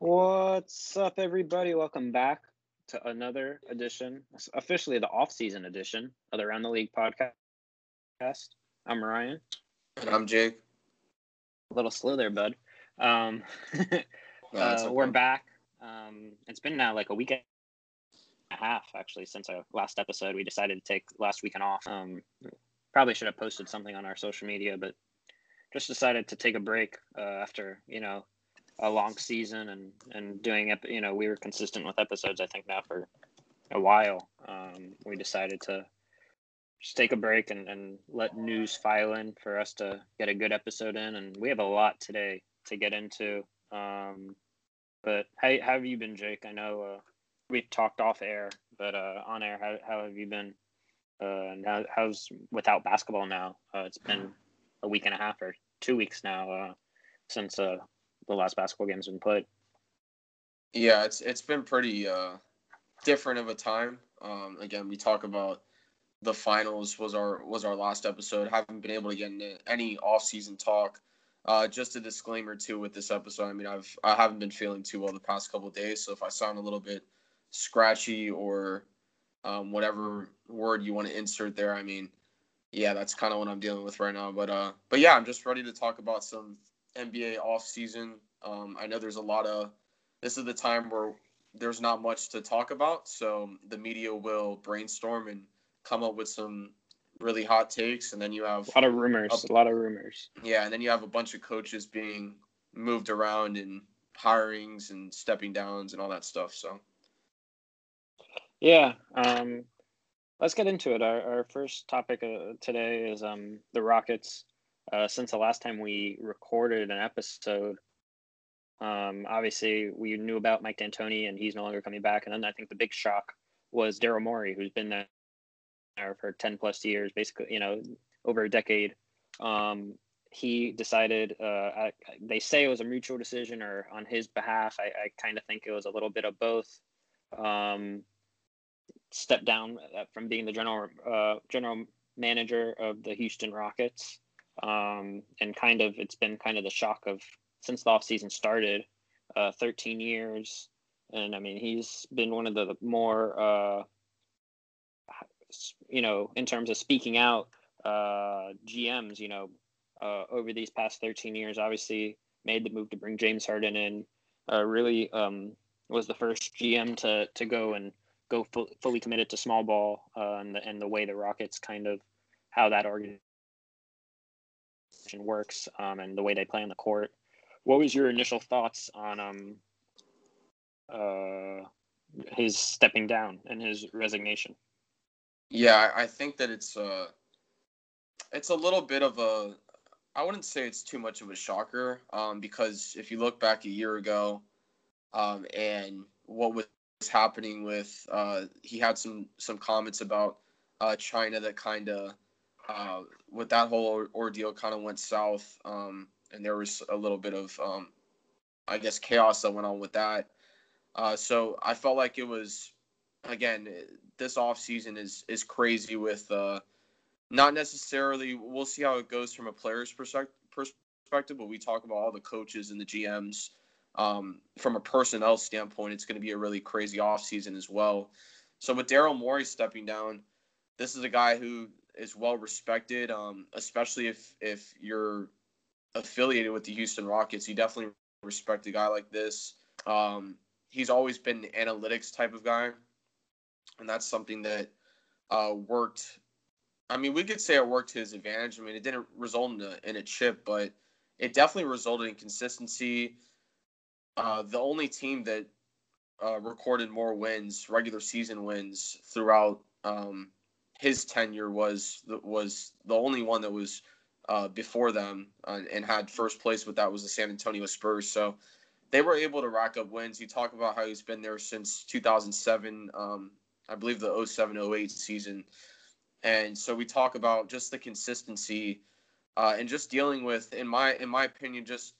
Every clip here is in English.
What's up, everybody? Welcome back to another edition, officially the off-season edition of the Around the League podcast. I'm Ryan. And I'm Jake. A little slow there, bud. Um, no, uh, okay. We're back. Um, it's been now like a week and a half, actually, since our last episode. We decided to take last weekend off. Um, probably should have posted something on our social media, but just decided to take a break uh, after you know a long season and and doing it, you know we were consistent with episodes I think now for a while. Um, we decided to just take a break and, and let news file in for us to get a good episode in, and we have a lot today to get into. Um, but how, how have you been, Jake? I know uh, we've talked off air, but uh, on air, how, how have you been? Uh, and how, how's without basketball now? Uh, it's been a week and a half or two weeks now uh, since uh, the last basketball game's been played. Yeah, it's it's been pretty uh, different of a time. Um, again, we talk about the finals was our was our last episode. Haven't been able to get into any off season talk. Uh, just a disclaimer too with this episode. I mean, I've I haven't been feeling too well the past couple days, so if I sound a little bit scratchy or um, whatever word you want to insert there, I mean, yeah, that's kind of what I'm dealing with right now. But uh, but yeah, I'm just ready to talk about some NBA off season. Um, I know there's a lot of this is the time where there's not much to talk about, so the media will brainstorm and come up with some really hot takes, and then you have a lot of rumors. A, a lot of rumors. Yeah, and then you have a bunch of coaches being moved around and hirings and stepping downs and all that stuff. So. Yeah, um, let's get into it. Our, our first topic uh, today is um, the Rockets uh, since the last time we recorded an episode. Um, obviously, we knew about Mike D'Antoni, and he's no longer coming back. And then I think the big shock was Daryl Morey, who's been there for ten plus years, basically, you know, over a decade. Um, he decided. Uh, I, they say it was a mutual decision, or on his behalf. I, I kind of think it was a little bit of both. Um, stepped down uh, from being the general uh, general manager of the Houston Rockets um, and kind of it's been kind of the shock of since the off season started, uh, 13 years, and I mean he's been one of the more uh, you know in terms of speaking out uh, GMs, you know, uh, over these past 13 years, obviously made the move to bring James Harden in. Uh, really um, was the first GM to to go and go fu- fully committed to small ball uh, and the and the way the Rockets kind of how that organization works um, and the way they play on the court. What was your initial thoughts on um, uh, his stepping down and his resignation? Yeah, I think that it's uh, it's a little bit of a I wouldn't say it's too much of a shocker um, because if you look back a year ago um, and what was happening with uh, he had some some comments about uh, China that kind of uh, with that whole ordeal kind of went south, um, and there was a little bit of, um, I guess, chaos that went on with that. Uh, so I felt like it was, again, this off season is is crazy with uh, not necessarily. We'll see how it goes from a player's perspective, but we talk about all the coaches and the GMs. Um, from a personnel standpoint, it's going to be a really crazy off season as well. So with Daryl Morey stepping down, this is a guy who is well respected, um, especially if if you're affiliated with the Houston Rockets. You definitely respect a guy like this. Um, he's always been an analytics type of guy, and that's something that uh, worked. I mean, we could say it worked to his advantage. I mean, it didn't result in a, in a chip, but it definitely resulted in consistency. Uh, the only team that uh, recorded more wins, regular season wins, throughout um, his tenure was was the only one that was uh, before them uh, and had first place with that was the San Antonio Spurs. So they were able to rack up wins. You talk about how he's been there since 2007, um, I believe the 07-08 season. And so we talk about just the consistency uh, and just dealing with, in my in my opinion, just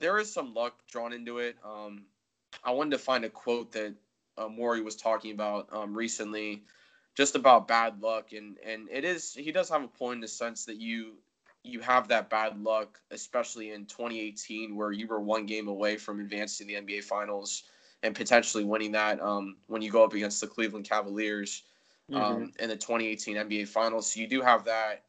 there is some luck drawn into it. Um, I wanted to find a quote that uh, Morey was talking about um, recently just about bad luck and and it is he does have a point in the sense that you you have that bad luck, especially in 2018, where you were one game away from advancing the NBA Finals and potentially winning that um, when you go up against the Cleveland Cavaliers um, mm-hmm. in the 2018 NBA Finals. So you do have that.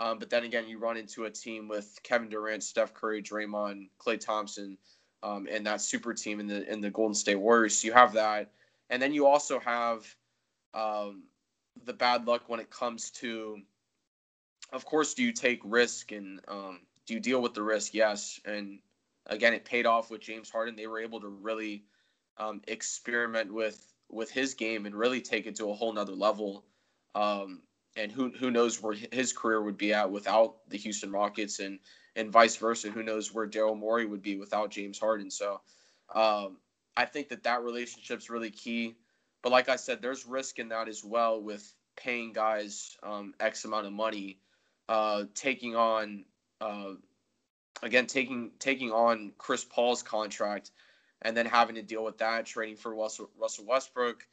Um, but then again, you run into a team with Kevin Durant, Steph Curry, Draymond, Klay Thompson, um, and that super team in the in the Golden State Warriors. So you have that, and then you also have um, the bad luck when it comes to, of course, do you take risk and um, do you deal with the risk? Yes, and again, it paid off with James Harden. They were able to really um, experiment with with his game and really take it to a whole nother level. Um, and who who knows where his career would be at without the Houston Rockets, and and vice versa. Who knows where Daryl Morey would be without James Harden? So, um, I think that that relationship's really key. But like I said, there's risk in that as well with paying guys um, X amount of money, uh, taking on uh, again taking taking on Chris Paul's contract and then having to deal with that, trading for Russell, Russell Westbrook,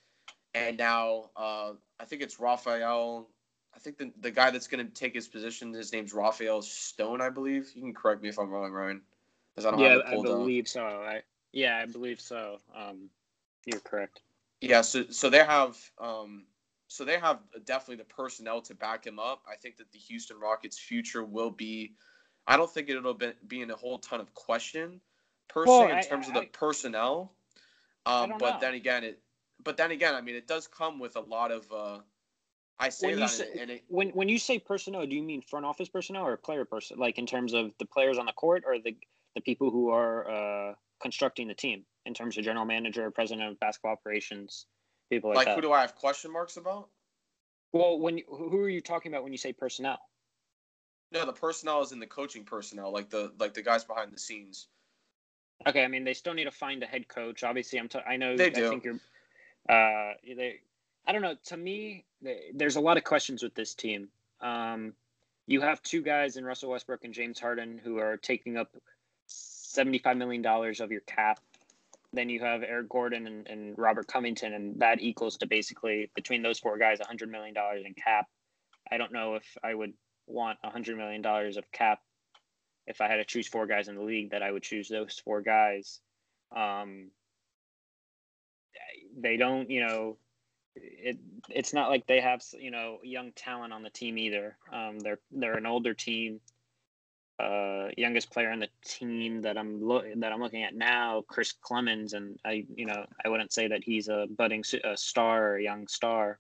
and now uh, I think it's Rafael. I think the, the guy that's going to take his position, his name's Rafael Stone, I believe. You can correct me if I'm wrong, Ryan. I yeah, I believe so. I, yeah, I believe so. Um, you're correct. Yeah, so so they have um, so they have definitely the personnel to back him up. I think that the Houston Rockets' future will be. I don't think it'll be, be in a whole ton of question per well, se in I, terms I, of the I, personnel. Um, but know. then again, it. But then again, I mean, it does come with a lot of. Uh, I say when that, say, and it, when when you say personnel, do you mean front office personnel or player person? Like in terms of the players on the court or the the people who are uh, constructing the team in terms of general manager, president of basketball operations, people like, like that. who do I have question marks about? Well, when who are you talking about when you say personnel? No, the personnel is in the coaching personnel, like the like the guys behind the scenes. Okay, I mean they still need to find a head coach. Obviously, I'm. T- I know. They do. I think you're. Uh, they. I don't know. To me, they, there's a lot of questions with this team. Um, you have two guys in Russell Westbrook and James Harden who are taking up seventy-five million dollars of your cap. Then you have Eric Gordon and, and Robert Covington, and that equals to basically between those four guys, hundred million dollars in cap. I don't know if I would want hundred million dollars of cap if I had to choose four guys in the league, that I would choose those four guys. Um, they don't, you know, it it's not like they have you know young talent on the team either. Um, they're they're an older team. Uh, youngest player on the team that I'm lo- that I'm looking at now, Chris Clemons, and I you know I wouldn't say that he's a budding a star or a young star,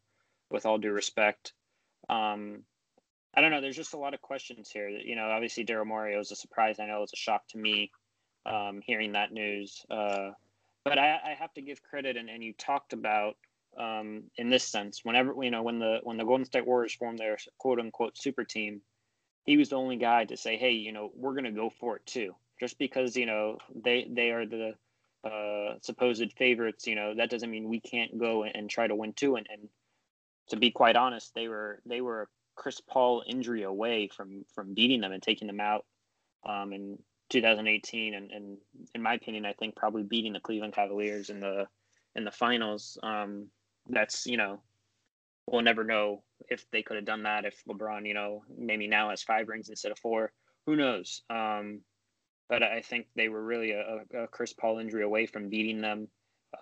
with all due respect. Um, I don't know. There's just a lot of questions here. You know, obviously Daryl Morey was a surprise. I know it was a shock to me um, hearing that news. Uh, but I, I, have to give credit, and, and you talked about um, in this sense, whenever you know when the when the Golden State Warriors formed their quote unquote super team, he was the only guy to say, "Hey, you know, we're going to go for it too." Just because you know they they are the uh, supposed favorites, you know, that doesn't mean we can't go and, try to win too. And, and to be quite honest, they were they were a Chris Paul injury away from from beating them and taking them out um, in 2018, and, and in my opinion, I think probably beating the Cleveland Cavaliers in the in the finals. Um, that's you know, we'll never know if they could have done that if LeBron, you know, maybe now has five rings instead of four. Who knows? Um, but I think they were really a, a Chris Paul injury away from beating them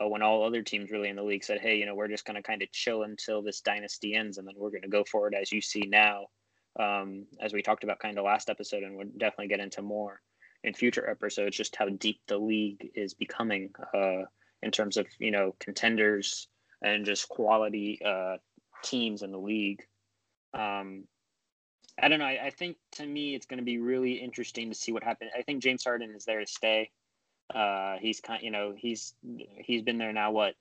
uh, when all other teams really in the league said, hey, you know, we're just going to kind of chill until this dynasty ends and then we're going to go forward as you see now, um, as we talked about kind of last episode, and we'll definitely get into more in future episodes, just how deep the league is becoming uh, in terms of, you know, contenders and just quality uh, teams in the league. Um, I don't know. I, I think to me, it's going to be really interesting to see what happens. I think James Harden is there to stay. Uh, he's kind, you know, he's he's been there now. What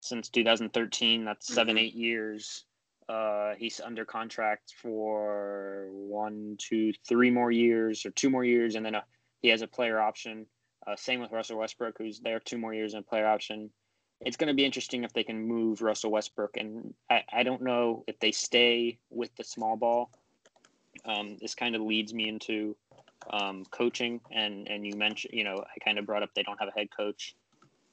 since 2013? That's mm-hmm. 7 eight years. Uh, he's under contract for one, two, three more years, or two more years, and then a, he has a player option. Uh, same with Russell Westbrook, who's there two more years and a player option. It's going to be interesting if they can move Russell Westbrook, and I, I don't know if they stay with the small ball. Um, this kind of leads me into um, coaching, and and you mentioned, you know, I kind of brought up they don't have a head coach.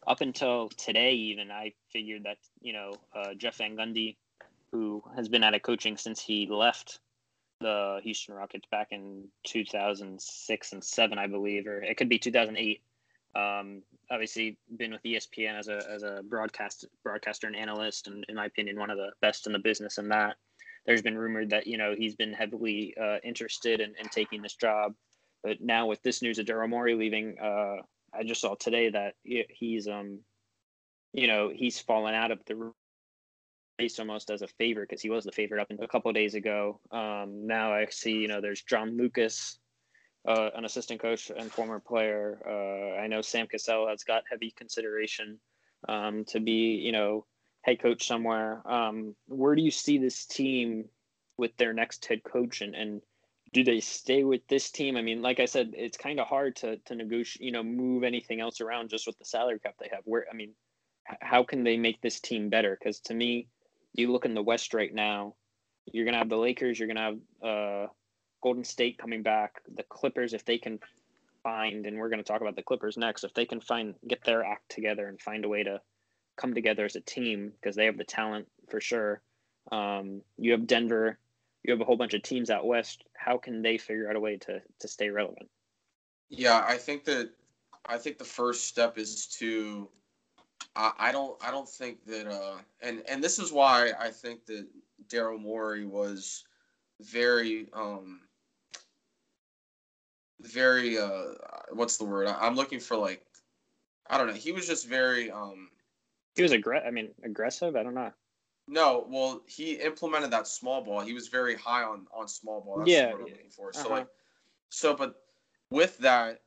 Up until today, even I figured that you know uh, Jeff Van Gundy, who has been out of coaching since he left the Houston Rockets back in 2006 and seven, I believe, or it could be 2008. Um, obviously, been with ESPN as a as a broadcast broadcaster and analyst, and in my opinion, one of the best in the business in that. There's been rumored that you know he's been heavily uh, interested in, in taking this job, but now with this news of Daryl Morey leaving, uh, I just saw today that he's um, you know, he's fallen out of the race almost as a favorite because he was the favorite up a couple days ago. Um, now I see, you know, there's John Lucas, uh, an assistant coach and former player. Uh, I know Sam Cassell has got heavy consideration um, to be, you know, head coach somewhere. Um, where do you see this team with their next head coach and, and do they stay with this team? I mean, like I said, it's kind of hard to to negotiate, you know, move anything else around just with the salary cap they have. Where I mean, how can they make this team better? Because to me, you look in the West right now, you're gonna have the Lakers, you're gonna have uh, Golden State coming back, the Clippers if they can find, and we're gonna talk about the Clippers next, if they can find get their act together and find a way to come together as a team because they have the talent for sure. Um, you have Denver, you have a whole bunch of teams out west. How can they figure out a way to to stay relevant? Yeah, I think that I think the first step is to I, I don't I don't think that uh and and this is why I think that Daryl Morey was very um very uh what's the word? I, am looking for like I don't know. He was just very um he was aggressive I mean aggressive? I don't know. No well he implemented that small ball. He was very high on on small ball. That's yeah. what I'm looking for. So uh-huh. like so but with that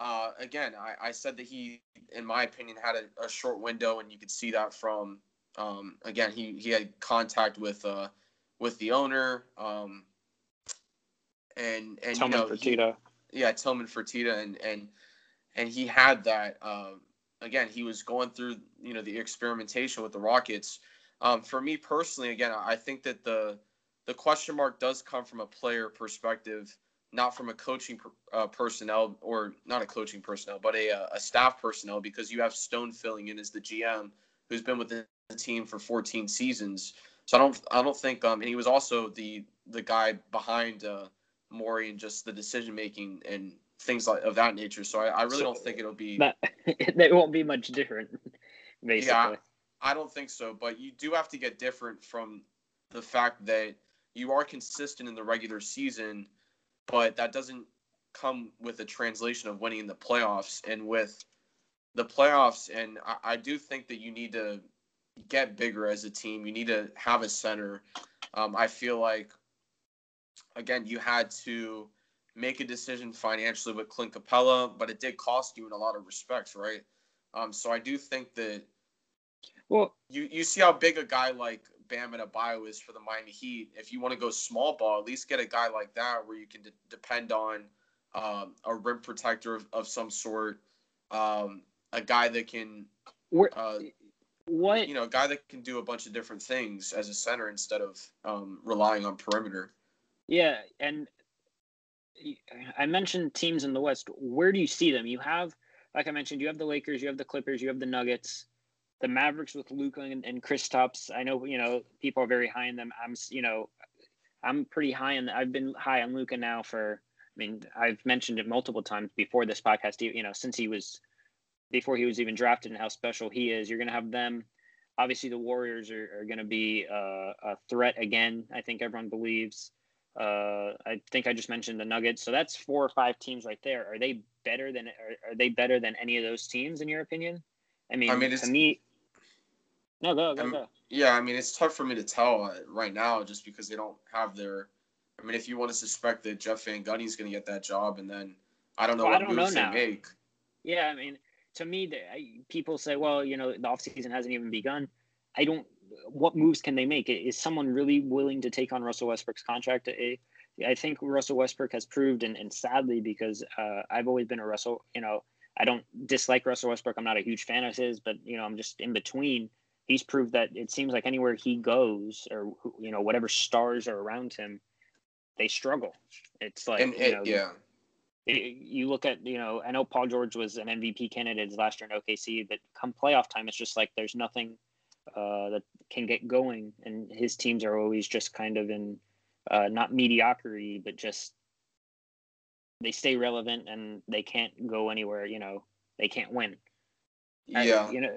uh, again, I, I said that he, in my opinion, had a, a short window, and you could see that from, um, again, he, he had contact with uh, with the owner, um, and and Tillman you know, Fertitta. Yeah, Tillman Fertitta, and and and he had that. Um, again, he was going through you know the experimentation with the Rockets. Um, for me personally, again, I think that the the question mark does come from a player perspective not from a coaching uh, personnel or not a coaching personnel, but a, uh, a staff personnel because you have Stone filling in as the GM who's been with the team for 14 seasons. So I don't I don't think um and he was also the the guy behind uh, Morey and just the decision making and things like of that nature. So I, I really so don't think it'll be that it won't be much different. Basically. Yeah, I don't think so. But you do have to get different from the fact that you are consistent in the regular season but that doesn't come with a translation of winning in the playoffs. And with the playoffs, and I, I, do think that you need to get bigger as a team. You need to have a center. Um, I feel like, again, you had to make a decision financially with Clint Capela, but it did cost you in a lot of respects, right? Um, so I do think that. Well, you you see how big a guy like Bam Adebayo is for the Miami Heat. If you want to go small ball, at least get a guy like that where you can de- depend on um, a rim protector of, of some sort, um, a guy that can, uh, what you know, a guy that can do a bunch of different things as a center instead of um, relying on perimeter. Yeah, and I mentioned teams in the West. Where do you see them? You have, like I mentioned, you have the Lakers, you have the Clippers, you have the Nuggets the Mavericks with Luka and, and Tops. I know you know people are very high in them. I'm you know I'm pretty high in. I've been high on Luka now for. I mean, I've mentioned it multiple times before this podcast. You know, since he was before he was even drafted and how special he is. You're going to have them. Obviously, the Warriors are, are going to be uh, a threat again. I think everyone believes. Uh, I think I just mentioned the Nuggets. So that's four or five teams right there. Are they better than are, are they better than any of those teams in your opinion? I mean, I mean to me, no, go, go, go. Yeah, I mean, it's tough for me to tell uh, right now just because they don't have their. I mean, if you want to suspect that Jeff Van Gundy's going to get that job, and then I don't know well, what don't moves know they make. Yeah, I mean, to me, the, I, people say, well, you know, the offseason hasn't even begun. I don't. What moves can they make? Is someone really willing to take on Russell Westbrook's contract? I think Russell Westbrook has proved, and, and sadly, because uh, I've always been a Russell, you know, I don't dislike Russell Westbrook. I'm not a huge fan of his, but you know, I'm just in between he's proved that it seems like anywhere he goes or you know whatever stars are around him they struggle it's like and, you know, yeah it, you look at you know i know paul george was an mvp candidate last year in okc but come playoff time it's just like there's nothing uh, that can get going and his teams are always just kind of in uh, not mediocrity, but just they stay relevant and they can't go anywhere. You know, they can't win. Yeah. I, you know,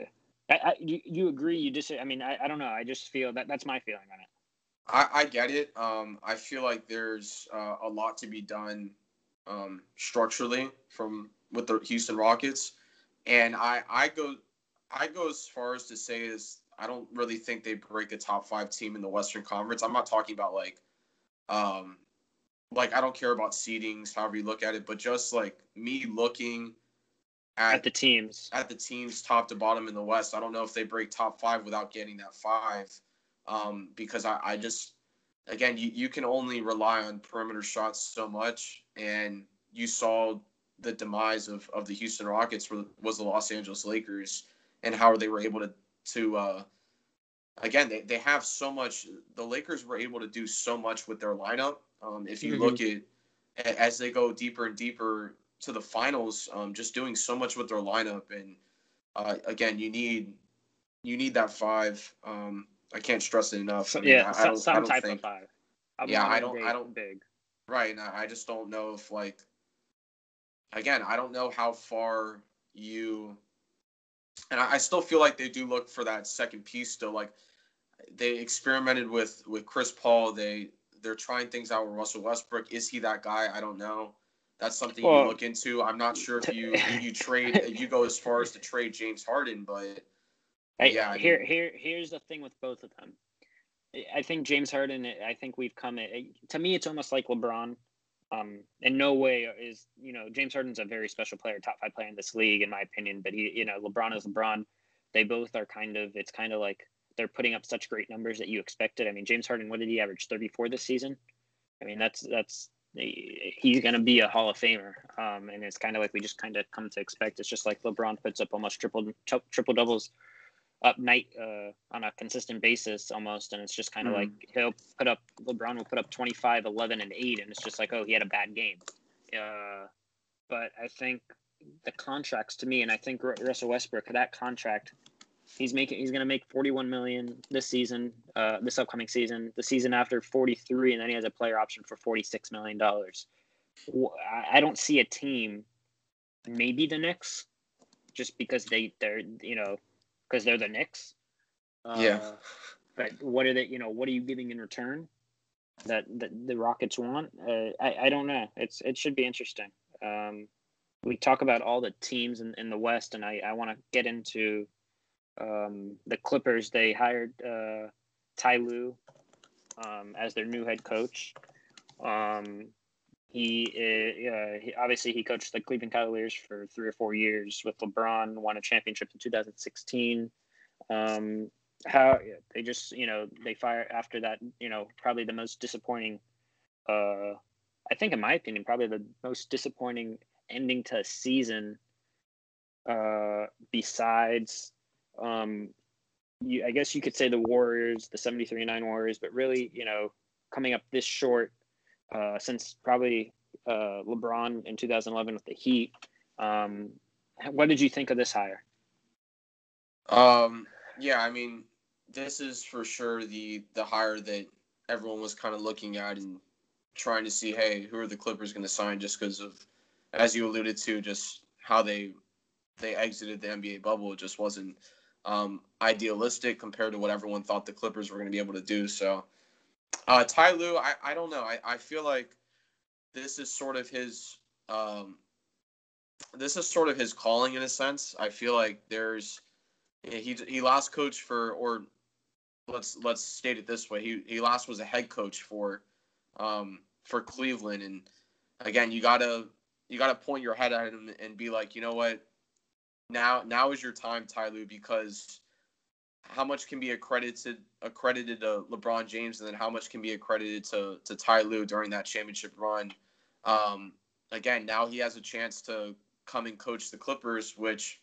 I, I, you, you agree? You just, I mean, I, I don't know. I just feel that that's my feeling on it. I, I get it. Um, I feel like there's uh, a lot to be done um, structurally from with the Houston Rockets, and I I go I go as far as to say is I don't really think they break a top five team in the Western Conference. I'm not talking about like um like I don't care about seedings, however you look at it, but just like me looking at, at, the teams at the teams top to bottom in the West. I don't know if they break top five without getting that five, um, because I, I just again you, you can only rely on perimeter shots so much, and you saw the demise of, of the Houston Rockets was the Los Angeles Lakers and how they were able to to uh, again they, they have so much the Lakers were able to do so much with their lineup. Um, if you mm-hmm. look at as they go deeper and deeper to the finals, um, just doing so much with their lineup. And uh, again, you need you need that five. Um, I can't stress it enough. I mean, yeah, I, I some, I don't type think, of five. I'm yeah, I don't. I don't. Big. Right. I just don't know if like. Again, I don't know how far you. And I, I still feel like they do look for that second piece still. Like they experimented with with Chris Paul. They they're trying things out with Russell Westbrook. Is he that guy? I don't know. That's something well, you look into. I'm not sure if you you trade you go as far as to trade James Harden, but yeah. I here here here's the thing with both of them. I think James Harden. I think we've come. To me, it's almost like LeBron. Um, in no way is you know James Harden's a very special player, top five player in this league, in my opinion. But he, you know, LeBron is LeBron. They both are kind of. It's kind of like they're putting up such great numbers that you expected. I mean, James Harden, what did he average? Thirty four this season. I mean, that's that's he's going to be a Hall of Famer. Um, and it's kind of like we just kind of come to expect. It's just like LeBron puts up almost triple triple doubles up night uh, on a consistent basis almost. And it's just kind of mm. like he'll put up, LeBron will put up 25, 11, and 8. And it's just like, oh, he had a bad game. Uh, but I think the contracts to me, and I think Russell Westbrook, that contract He's making he's going to make 41 million this season, uh, this upcoming season. The season after 43, and then he has a player option for 46 million dollars. I don't see a team, maybe the Knicks, just because they they're you know because they're the Knicks. Uh, yeah. But what are they? You know, what are you giving in return? That, that the Rockets want? Uh, I I don't know. It's it should be interesting. Um, we talk about all the teams in, in the West, and I, I want to get into um, the Clippers, they hired uh, Ty Lue um, as their new head coach. Um, he, uh, he, obviously he coached the Cleveland Cavaliers for three or four years with LeBron. Won a championship in 2016. Um, how they just you know they fire after that you know probably the most disappointing. Uh, I think in my opinion probably the most disappointing ending to a season. Uh, besides um, you, I guess you could say the Warriors, the 73-9 Warriors, but really, you know, coming up this short uh, since probably uh, LeBron in 2011 with the Heat. Um, what did you think of this hire? Um, yeah, I mean, this is for sure the the hire that everyone was kind of looking at and trying to see, hey, who are the Clippers going to sign? Just because of, as you alluded to, just how they they exited the NBA bubble. It just wasn't um, idealistic compared to what everyone thought the Clippers were going to be able to do. So, uh, Ty Lue, I, I don't know. I, I feel like this is sort of his um, this is sort of his calling in a sense. I feel like there's he he last coach for or let's let's state it this way. He he last was a head coach for um, for Cleveland, and again, you gotta you gotta point your head at him and be like, you know what, now now is your time, Ty Lue, because how much can be accredited accredited to LeBron James, and then how much can be accredited to to Ty Lue during that championship run. Um, again, now he has a chance to come and coach the Clippers, which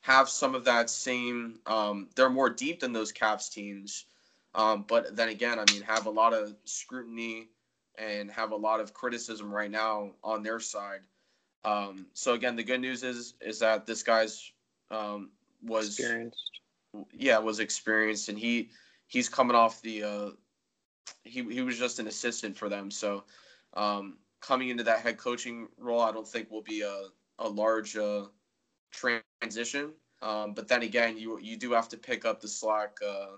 have some of that same. Um, they're more deep than those Cavs teams, um, but then again, I mean, have a lot of scrutiny and have a lot of criticism right now on their side. Um, so again, the good news is is that this guy's um, was experienced. Yeah, was experienced, and he he's coming off the uh, he he was just an assistant for them. So um, coming into that head coaching role, I don't think will be a a large uh, transition. Um, but then again, you you do have to pick up the slack uh,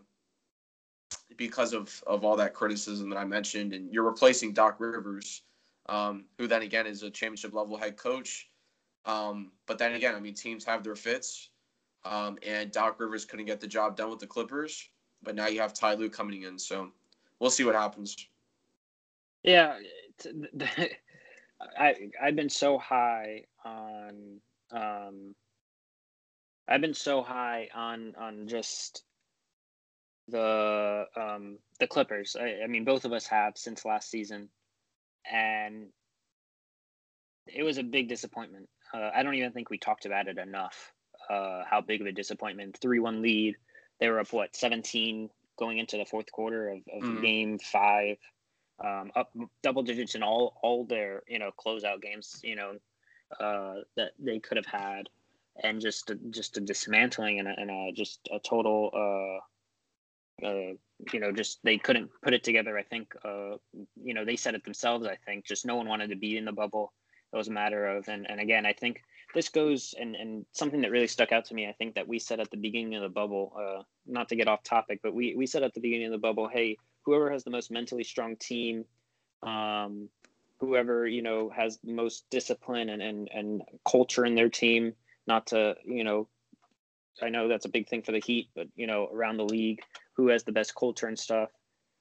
because of of all that criticism that I mentioned, and you're replacing Doc Rivers, um, who then again is a championship level head coach. Um, but then again, I mean, teams have their fits, um, and Doc Rivers couldn't get the job done with the Clippers. But now you have Ty Lue coming in, so we'll see what happens. Yeah, I I've been so high on um I've been so high on on just the um the Clippers. I, I mean both of us have since last season and it was a big disappointment. Uh, I don't even think we talked about it enough. Uh, how big of a disappointment. 3 1 lead. They were up, what, 17 going into the fourth quarter of, of mm-hmm. game five um, up double digits in all all their you know closeout games you know uh, that they could have had, and just a, just a dismantling and a, and a just a total uh, uh, you know just they couldn't put it together. I think uh, you know they said it themselves. I think just no one wanted to be in the bubble. It was a matter of and and again I think this goes and and something that really stuck out to me. I think that we said at the beginning of the bubble, uh, not to get off topic, but we we said at the beginning of the bubble, hey whoever has the most mentally strong team, um, whoever you know has the most discipline and, and and culture in their team. Not to you know, I know that's a big thing for the Heat, but you know around the league, who has the best culture and stuff.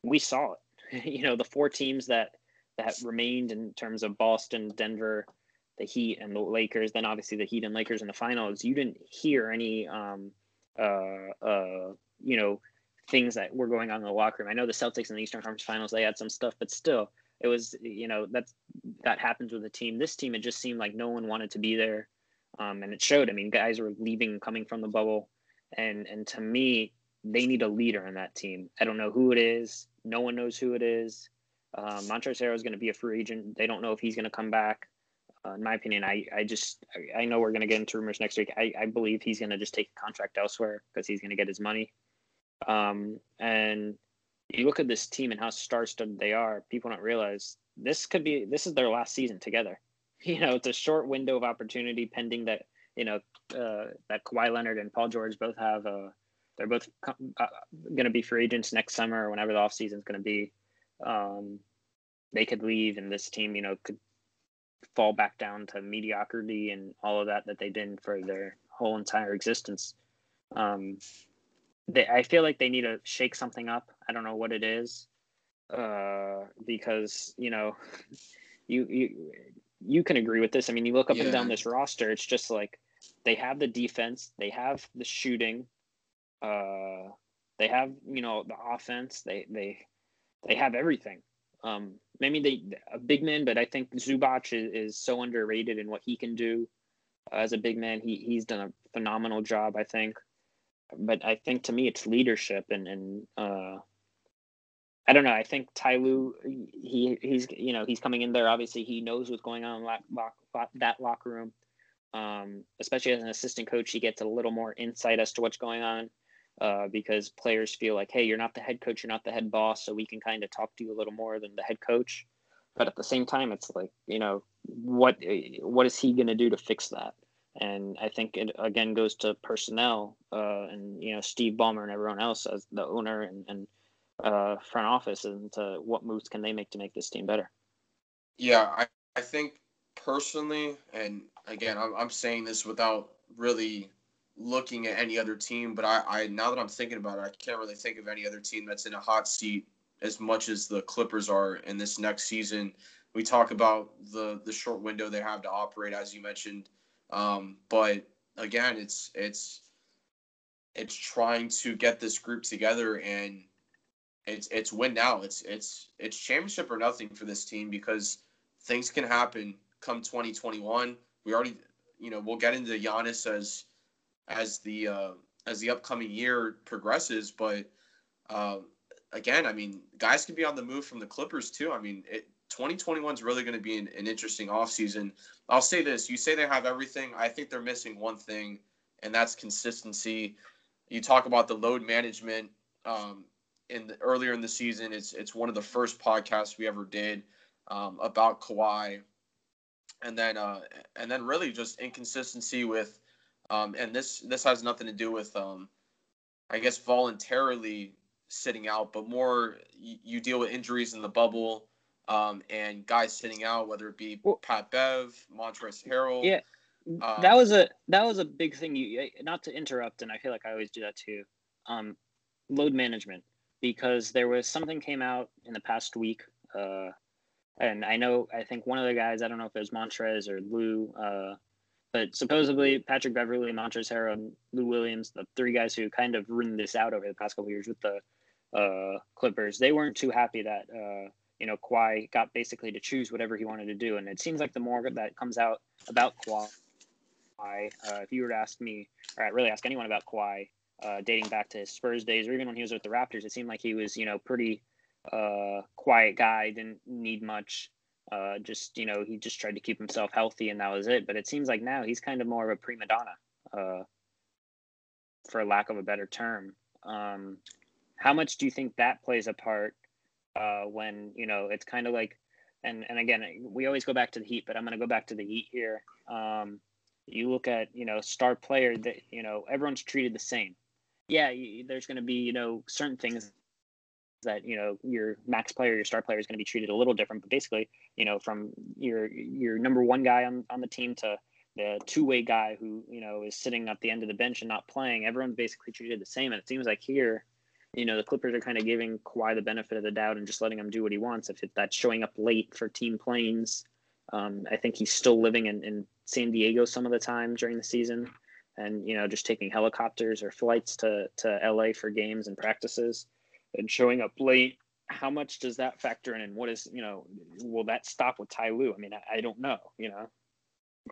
We saw it. you know the four teams that that remained in terms of Boston, Denver, the Heat, and the Lakers. Then obviously the Heat and Lakers in the finals. You didn't hear any um, uh, uh, you know things that were going on in the locker room. I know the Celtics in the Eastern Conference Finals they had some stuff, but still, it was you know that's that happens with a team. This team, it just seemed like no one wanted to be there, um, and it showed. I mean, guys were leaving, coming from the bubble, and and to me, they need a leader in that team. I don't know who it is. No one knows who it is. Um, Montrezl is going to be a free agent. They don't know if he's going to come back. Uh, in my opinion, I, I just I, know we're going to get into rumors next week. I, I believe he's going to just take a contract elsewhere because he's going to get his money. Um, and you look at this team and how star-studded they are. People don't realize this could be this is their last season together. You know, it's a short window of opportunity, pending that you know uh, that Kawhi Leonard and Paul George both have a. Uh, they're both uh, going to be free agents next summer or whenever the offseason is going to be. Um, they could leave, and this team, you know, could fall back down to mediocrity and all of that that they did for their whole entire existence. Um, they, I feel like they need to shake something up. I don't know what it is, uh, because you know, you you you can agree with this. I mean, you look up yeah. and down this roster. It's just like they have the defense, they have the shooting, uh, they have you know the offense. They they they have everything. Um, maybe they a big man, but I think Zubac is, is so underrated in what he can do uh, as a big man. He he's done a phenomenal job. I think but I think to me it's leadership and and uh, I don't know. I think Ty Lue, he he's you know he's coming in there. Obviously, he knows what's going on in lock, lock, that locker room. Um, especially as an assistant coach, he gets a little more insight as to what's going on uh, because players feel like, hey, you're not the head coach, you're not the head boss, so we can kind of talk to you a little more than the head coach. But at the same time, it's like you know what what is he going to do to fix that? And I think it again goes to personnel uh, and you know Steve Ballmer and everyone else as the owner and, and uh, front office and to what moves can they make to make this team better. Yeah, I, I think personally, and again, I'm, I'm saying this without really looking at any other team, but I, I now that I'm thinking about it, I can't really think of any other team that's in a hot seat as much as the Clippers are in this next season. We talk about the the short window they have to operate, as you mentioned. Um, but again, it's it's it's trying to get this group together and it's it's win now. It's it's it's championship or nothing for this team because things can happen come 2021. We already you know we'll get into Giannis as as the uh, as the upcoming year progresses, but uh, again, I mean, guys can be on the move from the Clippers too. I mean, it, 2021 is really going to be an, an interesting offseason. I'll say this you say they have everything. I think they're missing one thing, and that's consistency. You talk about the load management. Um, in the, earlier in the season. It's it's one of the first podcasts we ever did um, about Kawhi, and then uh, and then really just inconsistency with, um, and this this has nothing to do with, um, I guess voluntarily sitting out, but more you, you deal with injuries in the bubble. Um, and guys sitting out, whether it be well, Pat Bev, Montrezl Harrell, yeah, um, that was a that was a big thing. You not to interrupt, and I feel like I always do that too. Um, load management because there was something came out in the past week, uh, and I know I think one of the guys I don't know if it was Montrez or Lou, uh, but supposedly Patrick Beverley, Montrez Harrell, and Lou Williams, the three guys who kind of ridden this out over the past couple years with the uh, Clippers, they weren't too happy that uh, you know Kawhi got basically to choose whatever he wanted to do, and it seems like the more that comes out about Kawhi. Uh, if you were to ask me, or really ask anyone about Kawhi, uh, dating back to his Spurs days, or even when he was with the Raptors, it seemed like he was, you know, pretty uh, quiet guy. Didn't need much. Uh, just you know, he just tried to keep himself healthy, and that was it. But it seems like now he's kind of more of a prima donna, uh, for lack of a better term. Um, how much do you think that plays a part uh, when you know it's kind of like and and again we always go back to the heat but i'm going to go back to the heat here um, you look at you know star player that you know everyone's treated the same yeah you, there's going to be you know certain things that you know your max player your star player is going to be treated a little different but basically you know from your your number one guy on, on the team to the two-way guy who you know is sitting at the end of the bench and not playing everyone's basically treated the same. And it seems like here you know the clippers are kind of giving Kawhi the benefit of the doubt and just letting him do what he wants. If that's showing up late for team planes um, i think he's still living in, in San Diego some of the time during the season, and you know just taking helicopters or flights to to LA for games and practices, and showing up late. How much does that factor in, and what is you know will that stop with Ty Lue? I mean, I, I don't know. You know.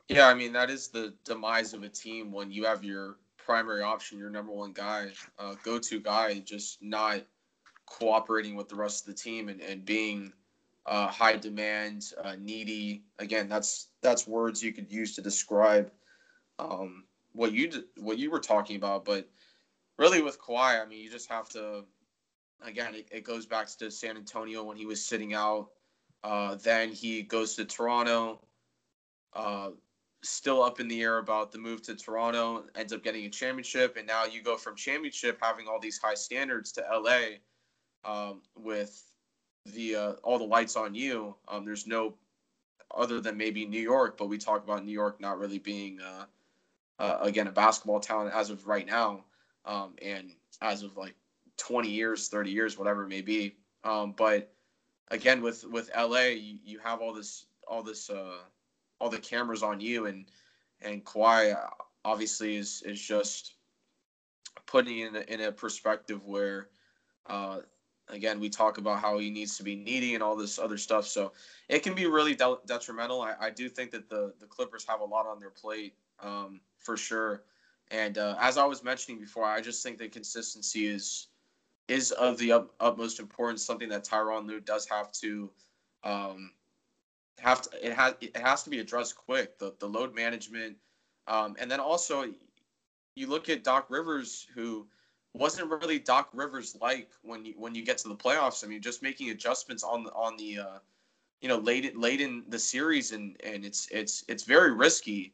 Yeah, I mean that is the demise of a team when you have your primary option, your number one guy, uh, go-to guy, just not cooperating with the rest of the team and, and being uh, high demand, uh, needy. Again, that's that's words you could use to describe um, what you what you were talking about. But really, with Kawhi, I mean, you just have to. Again, it, it goes back to San Antonio when he was sitting out. Uh, then he goes to Toronto. Uh, still up in the air about the move to Toronto. Ends up getting a championship, and now you go from championship having all these high standards to LA um, with the uh, all the lights on you. Um, there's no other than maybe New York, but we talk about New York not really being uh, uh, again a basketball town as of right now, um, and as of like 20 years, 30 years, whatever it may be. Um, but again, with with LA, you, you have all this all this uh, all the cameras on you, and and Kawhi uh, obviously is is just putting in a, in a perspective where uh, again, we talk about how he needs to be needy and all this other stuff. So it can be really de- detrimental. I, I, do think that the, the Clippers have a lot on their plate um, for sure. And uh, as I was mentioning before, I just think that consistency is is of the up, utmost importance. Something that Tyronn Lue does have to um, have to. It has it has to be addressed quick. The the load management, um, and then also you look at Doc Rivers, who wasn't really Doc Rivers like when you when you get to the playoffs. I mean, just making adjustments on the on the uh, you know late late in the series and and it's it's it's very risky,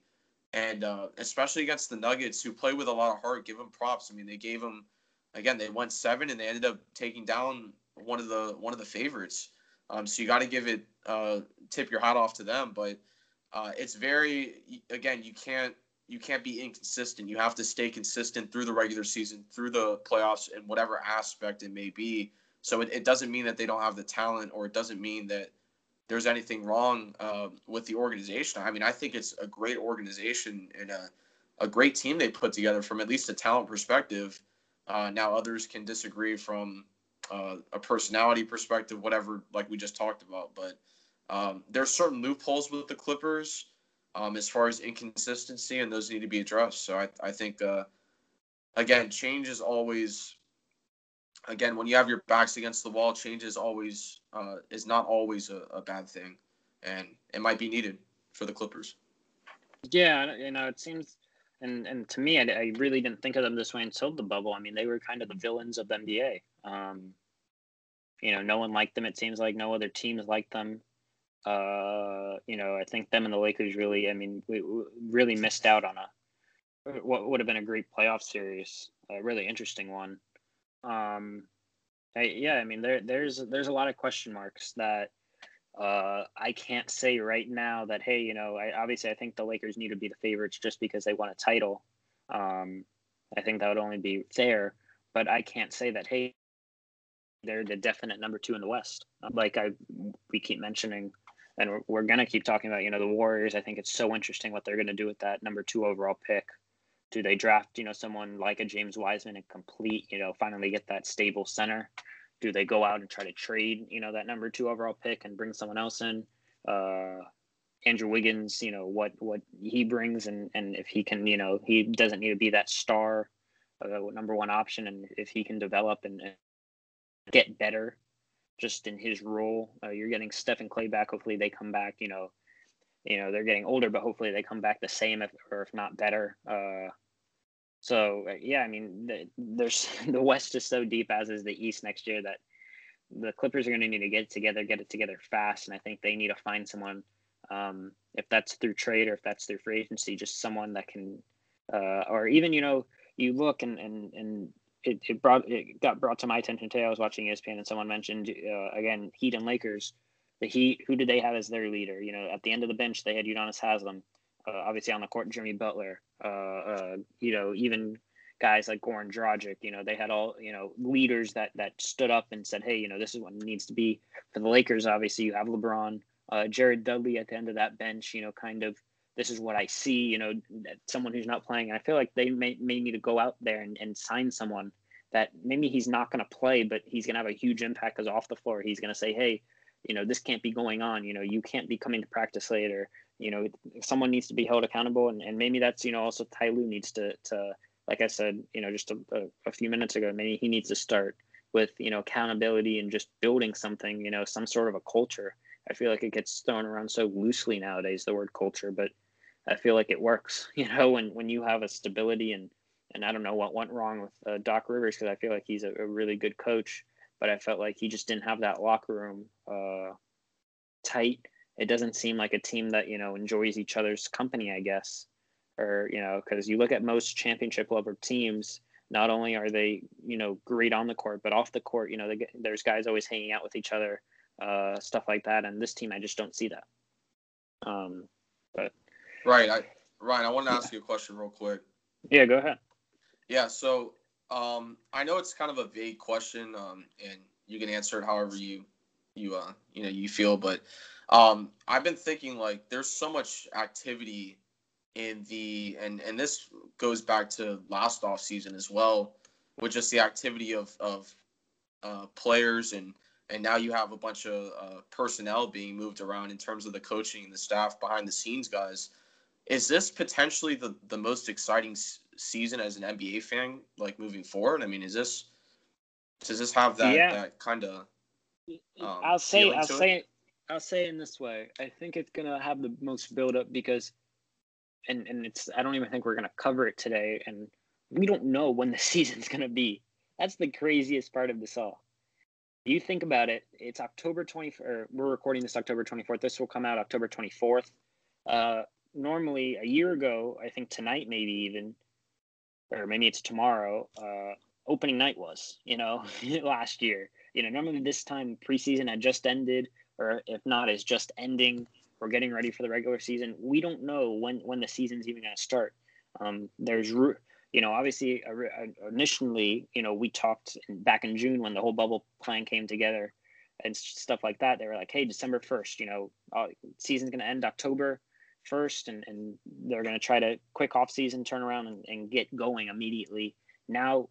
and uh, especially against the Nuggets who play with a lot of heart. Give them props. I mean, they gave them again. They went seven and they ended up taking down one of the one of the favorites. Um, so you got to give it uh, tip your hat off to them, but uh, it's very again you can't you can't be inconsistent. You have to stay consistent through the regular season, through the playoffs, and whatever aspect it may be. So it, it doesn't mean that they don't have the talent, or it doesn't mean that there's anything wrong uh, with the organization. I mean, I think it's a great organization and a, a great team they put together from at least a talent perspective. Uh, now others can disagree from uh, a personality perspective, whatever, like we just talked about. But um, there's certain loopholes with the Clippers um, as far as inconsistency, and those need to be addressed. So I, I think, uh, again, change is always, again, when you have your backs against the wall, change is always uh, is not always a, a bad thing, and it might be needed for the Clippers. Yeah, you know, it seems, and and to me, I, I really didn't think of them this way until the bubble. I mean, they were kind of the villains of the NBA. Um, You know, no one liked them. It seems like no other teams liked them. Uh, you know, I think them and the Lakers really. I mean, we, we really missed out on a what would have been a great playoff series, a really interesting one. Um, I, yeah, I mean, there there's there's a lot of question marks that uh, I can't say right now that hey, you know, I, obviously I think the Lakers need to be the favorites just because they won a title. Um, I think that would only be fair, but I can't say that hey, they're the definite number two in the West. Like I we keep mentioning, and we're, we're gonna keep talking about. You know, the Warriors. I think it's so interesting what they're gonna do with that number two overall pick. Do they draft you know someone like a James Wiseman and complete you know finally get that stable center? Do they go out and try to trade you know that number two overall pick and bring someone else in? Uh, Andrew Wiggins, you know what what he brings, and and if he can, you know, he doesn't need to be that star, uh, number one option, and if he can develop and, and get better, just in his role, uh, you're getting Stephen Klay back. Hopefully, they come back. You know, you know they're getting older, but hopefully they come back the same, if, or if not better. Uh, so uh, yeah, I mean, the, there's the West is so deep, as is the East next year, that the Clippers are going to need to get together, get it together fast, and I think they need to find someone um, if that's through trade or if that's through free agency, just someone that can, uh, or even you know, you look and and and it, it brought it got brought to my attention today. I was watching ESPN and someone mentioned uh, again Heat and Lakers. The Heat, who did they have as their leader? You know, at the end of the bench, they had Udonis Haslem. Uh, obviously on the court, Jimmy Butler. Uh, uh, you know, even guys like Goran Dragic. You know, they had all you know leaders that that stood up and said, "Hey, you know, this is what needs to be." For the Lakers, obviously, you have LeBron uh, Jared Dudley at the end of that bench, you know, kind of this is what I see, you know, someone who's not playing. And I feel like they may, may need to go out there and, and sign someone that maybe he's not going to play, but he's going to have a huge impact because off the floor, he's going to say, hey, you know, this can't be going on. You know, you can't be coming to practice later. You know, someone needs to be held accountable. And, and maybe that's, you know, also Ty Lue needs to, to, like I said, you know, just a, a, a few minutes ago, maybe he needs to start with, you know, accountability and just building something, you know, some sort of a culture I feel like it gets thrown around so loosely nowadays, the word culture, but I feel like it works, you know, when, when you have a stability and, and I don't know what went wrong with uh, Doc Rivers because I feel like he's a, a, really good coach, but I felt like he just didn't have that locker room uh, tight. It doesn't seem like a team that, you know, enjoys each other's company, I guess. Or, you know, because you look at most championship level teams, not only are they, you know, great on the court, but off the court, you know, they, there's guys always hanging out with each other uh, stuff like that. And this team, I just don't see that. Um, but right, I Ryan, I want to ask you a question real quick. Yeah, go ahead. Yeah, so um, I know it's kind of a vague question, um, and you can answer it however you you uh you know you feel, but um, I've been thinking like there's so much activity in the and and this goes back to last off season as well, with just the activity of of uh, players and and now you have a bunch of uh, personnel being moved around in terms of the coaching and the staff behind the scenes guys is this potentially the, the most exciting s- season as an nba fan like moving forward i mean is this does this have that, yeah. that kind of um, i'll say i'll say it? I'll say in this way i think it's to have the most build up because and and it's i don't even think we're to cover it today and we don't know when the season's to be that's the craziest part of this all you think about it, it's October 20, or we're recording this October 24th. This will come out October 24th. Uh, normally, a year ago, I think tonight, maybe even, or maybe it's tomorrow, uh, opening night was, you know, last year. You know, normally this time preseason had just ended, or if not, is just ending. We're getting ready for the regular season. We don't know when when the season's even going to start. Um, there's you know, obviously initially, you know, we talked back in June when the whole bubble plan came together and stuff like that. They were like, hey, December 1st, you know, uh, season's going to end October 1st and, and they're going to try to quick off season turn around and, and get going immediately. Now,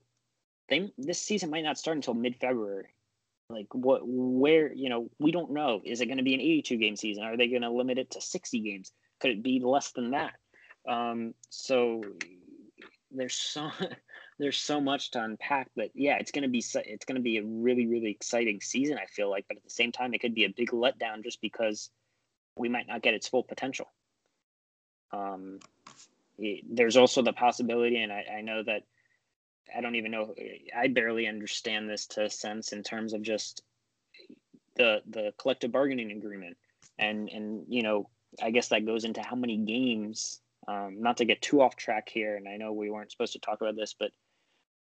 they, this season might not start until mid February. Like what, where, you know, we don't know. Is it going to be an 82 game season? Are they going to limit it to 60 games? Could it be less than that? Um, so there's so there's so much to unpack but yeah it's going to be it's going to be a really really exciting season i feel like but at the same time it could be a big letdown just because we might not get its full potential um there's also the possibility and I, I know that i don't even know i barely understand this to a sense in terms of just the the collective bargaining agreement, and and you know I guess that goes into how many games. Um, not to get too off track here, and I know we weren't supposed to talk about this, but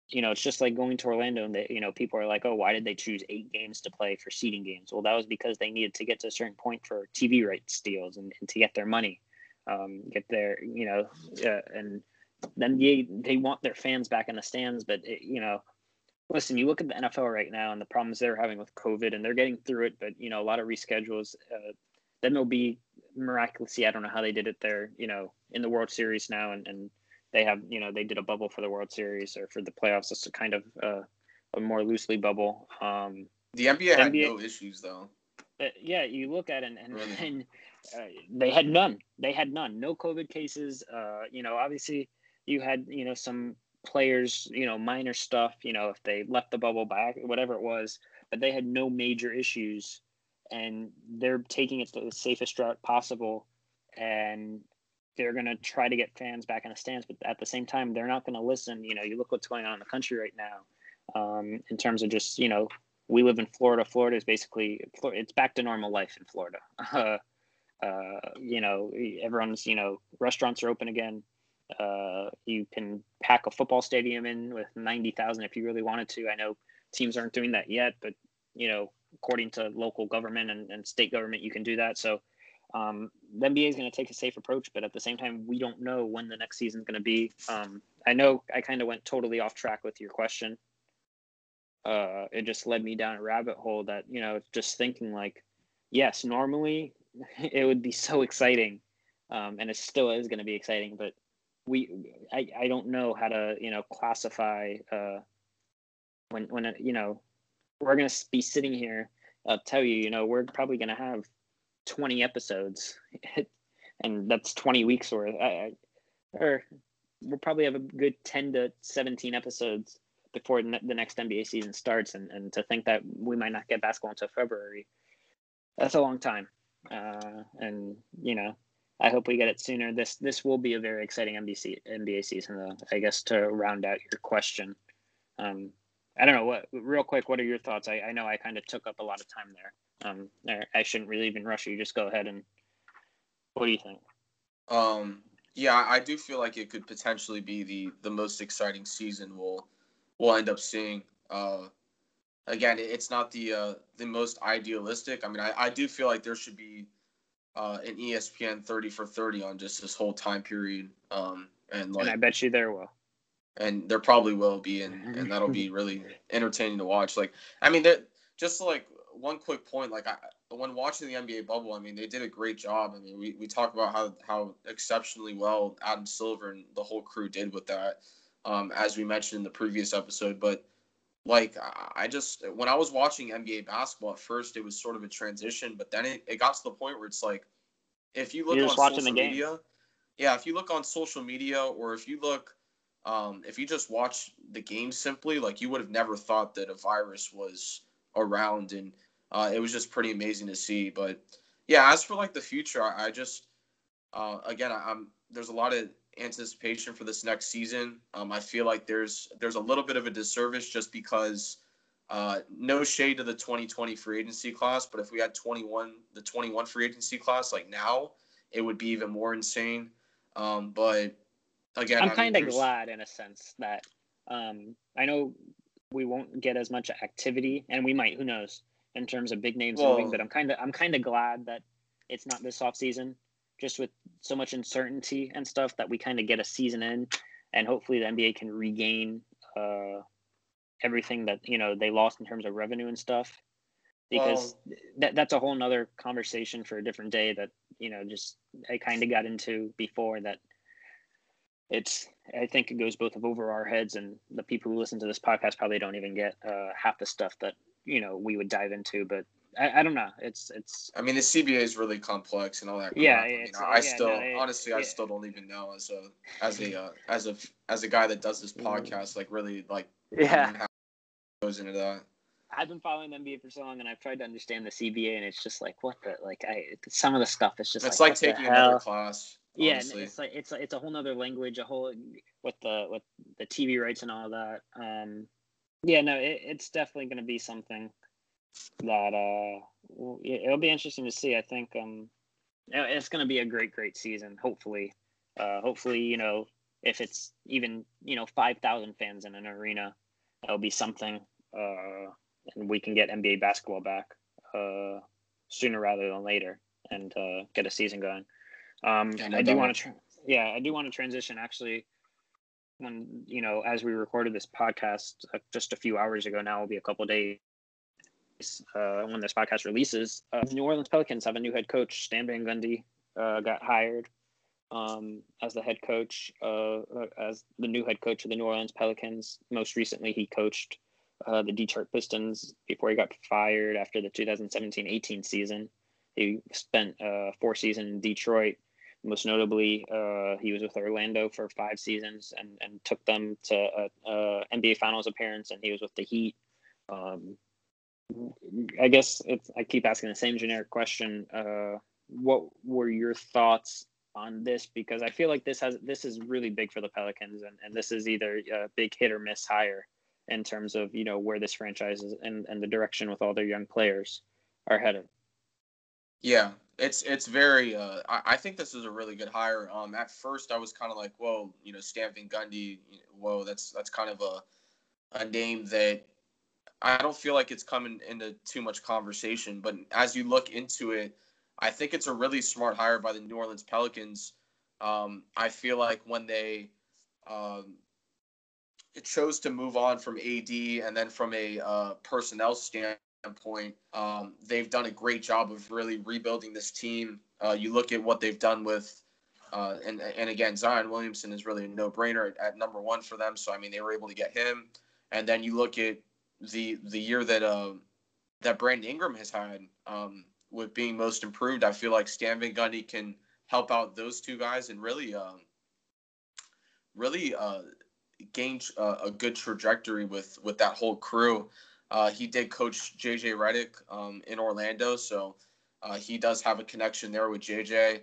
you know, it's just like going to Orlando and they, you know, people are like, oh, why did they choose eight games to play for seeding games? Well, that was because they needed to get to a certain point for TV rights deals and, and to get their money, um, get their, you know, uh, and then they, they want their fans back in the stands. But, it, you know, listen, you look at the NFL right now and the problems they're having with COVID and they're getting through it, but, you know, a lot of reschedules. Uh, then there'll be miraculously, I don't know how they did it there, you know, in the World Series now and, and they have you know they did a bubble for the World Series or for the playoffs. It's a kind of uh, a more loosely bubble. Um, the NBA had NBA, no issues though. Uh, yeah, you look at it and and, really? and uh, they had none. They had none. No COVID cases. Uh, you know, obviously you had you know some players you know minor stuff you know if they left the bubble back whatever it was but they had no major issues and they're taking it to the safest route possible and they're going to try to get fans back in the stands, but at the same time, they're not going to listen. You know, you look what's going on in the country right now um, in terms of just, you know, we live in Florida. Florida is basically, it's back to normal life in Florida. Uh, uh, you know, everyone's, you know, restaurants are open again. Uh, you can pack a football stadium in with 90,000 if you really wanted to. I know teams aren't doing that yet, but, you know, according to local government and, and state government, you can do that. So, um, the NBA is going to take a safe approach, but at the same time, we don't know when the next season is going to be. Um, I know I kind of went totally off track with your question. Uh, it just led me down a rabbit hole that you know, just thinking like, yes, normally it would be so exciting, um, and it still is going to be exciting, but we, I, I don't know how to you know classify uh, when when you know we're to be sitting here. I'll tell you, you know, we're probably to have 20 episodes and that's 20 weeks worth I, or we'll probably have a good 10 to 17 episodes before the next nba season starts and, and to think that we might not get basketball until february that's a long time uh, and you know i hope we get it sooner this this will be a very exciting nbc nba season though i guess to round out your question um, i don't know what real quick what are your thoughts i, I know i kind of took up a lot of time there um, I shouldn't really even rush you. Just go ahead and. What do you think? Um. Yeah, I do feel like it could potentially be the the most exciting season we'll we'll end up seeing. Uh, again, it's not the uh, the most idealistic. I mean, I, I do feel like there should be uh, an ESPN thirty for thirty on just this whole time period. Um, and like, and I bet you there will. And there probably will be, and, and that'll be really entertaining to watch. Like, I mean, that just like one quick point, like I, when watching the NBA bubble, I mean, they did a great job. I mean, we, we talk about how how exceptionally well Adam Silver and the whole crew did with that, um, as we mentioned in the previous episode. But like, I just when I was watching NBA basketball at first, it was sort of a transition, but then it, it got to the point where it's like, if you look You're on social media, yeah, if you look on social media or if you look. Um, if you just watch the game simply, like you would have never thought that a virus was around and uh, it was just pretty amazing to see. But yeah, as for like the future, I, I just uh, again I, am there's a lot of anticipation for this next season. Um, I feel like there's there's a little bit of a disservice just because uh, no shade to the 2020 free agency class, but if we had 21 the 21 free agency class like now, it would be even more insane. Um, but again, I'm kind of glad in a sense that um, I know we won't get as much activity, and we might. Who knows? in terms of big names well, moving, but I'm kind of I'm kind of glad that it's not this off season, just with so much uncertainty and stuff that we kind of get a season in, and hopefully the NBA can regain uh, everything that you know they lost in terms of revenue and stuff, because well, that that's a whole nother conversation for a different day that you know just I kind of got into before that. It's I think it goes both over our heads and the people who listen to this podcast probably don't even get uh, half the stuff that you know we would dive into but I, I don't know it's it's i mean the cba is really complex and all that yeah I, mean, I yeah, still no, it, honestly i still don't even know as a as a uh, as a as a guy that does this mm-hmm. podcast like really like yeah goes into that I've been following the NBA for so long, and I've tried to understand the CBA, and it's just like what the like. I some of the stuff is just it's like, like taking another class. Honestly. Yeah, it's like it's it's a whole other language, a whole with the with the TV rights and all that. Um, yeah, no, it, it's definitely going to be something. That uh, it'll be interesting to see. I think um, it's going to be a great, great season. Hopefully, uh, hopefully, you know, if it's even you know five thousand fans in an arena, that'll be something, uh, and we can get NBA basketball back uh, sooner rather than later and uh, get a season going. Um, yeah, no I do want to, tra- yeah, I do want to transition actually. When you know, as we recorded this podcast uh, just a few hours ago, now will be a couple days uh, when this podcast releases. Uh, New Orleans Pelicans have a new head coach. Stan Van Gundy uh, got hired um, as the head coach, uh, uh, as the new head coach of the New Orleans Pelicans. Most recently, he coached uh, the Detroit Pistons before he got fired after the 2017-18 season. He spent four seasons in Detroit. Most notably, he was with Orlando for five seasons and, and took them to a, a NBA Finals appearance, and he was with the Heat. Um, I guess it's, I keep asking the same generic question. Uh, what were your thoughts on this? Because I feel like this has this is really big for the Pelicans, and, and this is either a big hit or miss hire in terms of you know where this franchise is and, and the direction with all their young players are headed. Yeah, it's it's very. Uh, I, I think this is a really good hire. Um, at first I was kind of like, whoa, you know, Stan Van Gundy. Whoa, that's that's kind of a a name that I don't feel like it's coming into too much conversation. But as you look into it, I think it's a really smart hire by the New Orleans Pelicans. Um, I feel like when they um, chose to move on from AD and then from a uh, personnel standpoint, um, they've done a great job of really rebuilding this team. Uh, you look at what they've done with, uh, and and again, Zion Williamson is really a no-brainer at, at, number one for them. So I mean, they were able to get him. And then you look at the the year that uh, that Brandon Ingram has had um, with being most improved. I feel like Stan Van Gundy can help out those two guys and really, um, really uh, gain uh, a good trajectory with with that whole crew. Uh, he did coach JJ Redick um, in Orlando, so uh, he does have a connection there with JJ.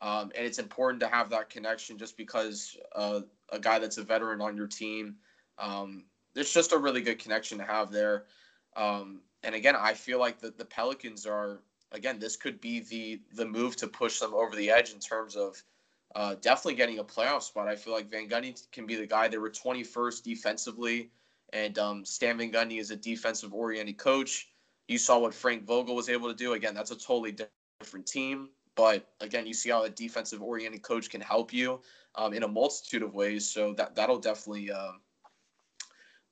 Um, and it's important to have that connection just because uh, a guy that's a veteran on your team, um, it's just a really good connection to have there. Um, and again, I feel like the, the Pelicans are again this could be the the move to push them over the edge in terms of uh, definitely getting a playoff spot. I feel like Van Gundy can be the guy. They were 21st defensively. And um, Stan Van Gundy is a defensive oriented coach. You saw what Frank Vogel was able to do. Again, that's a totally different team. But again, you see how a defensive oriented coach can help you um, in a multitude of ways. So that that'll definitely uh,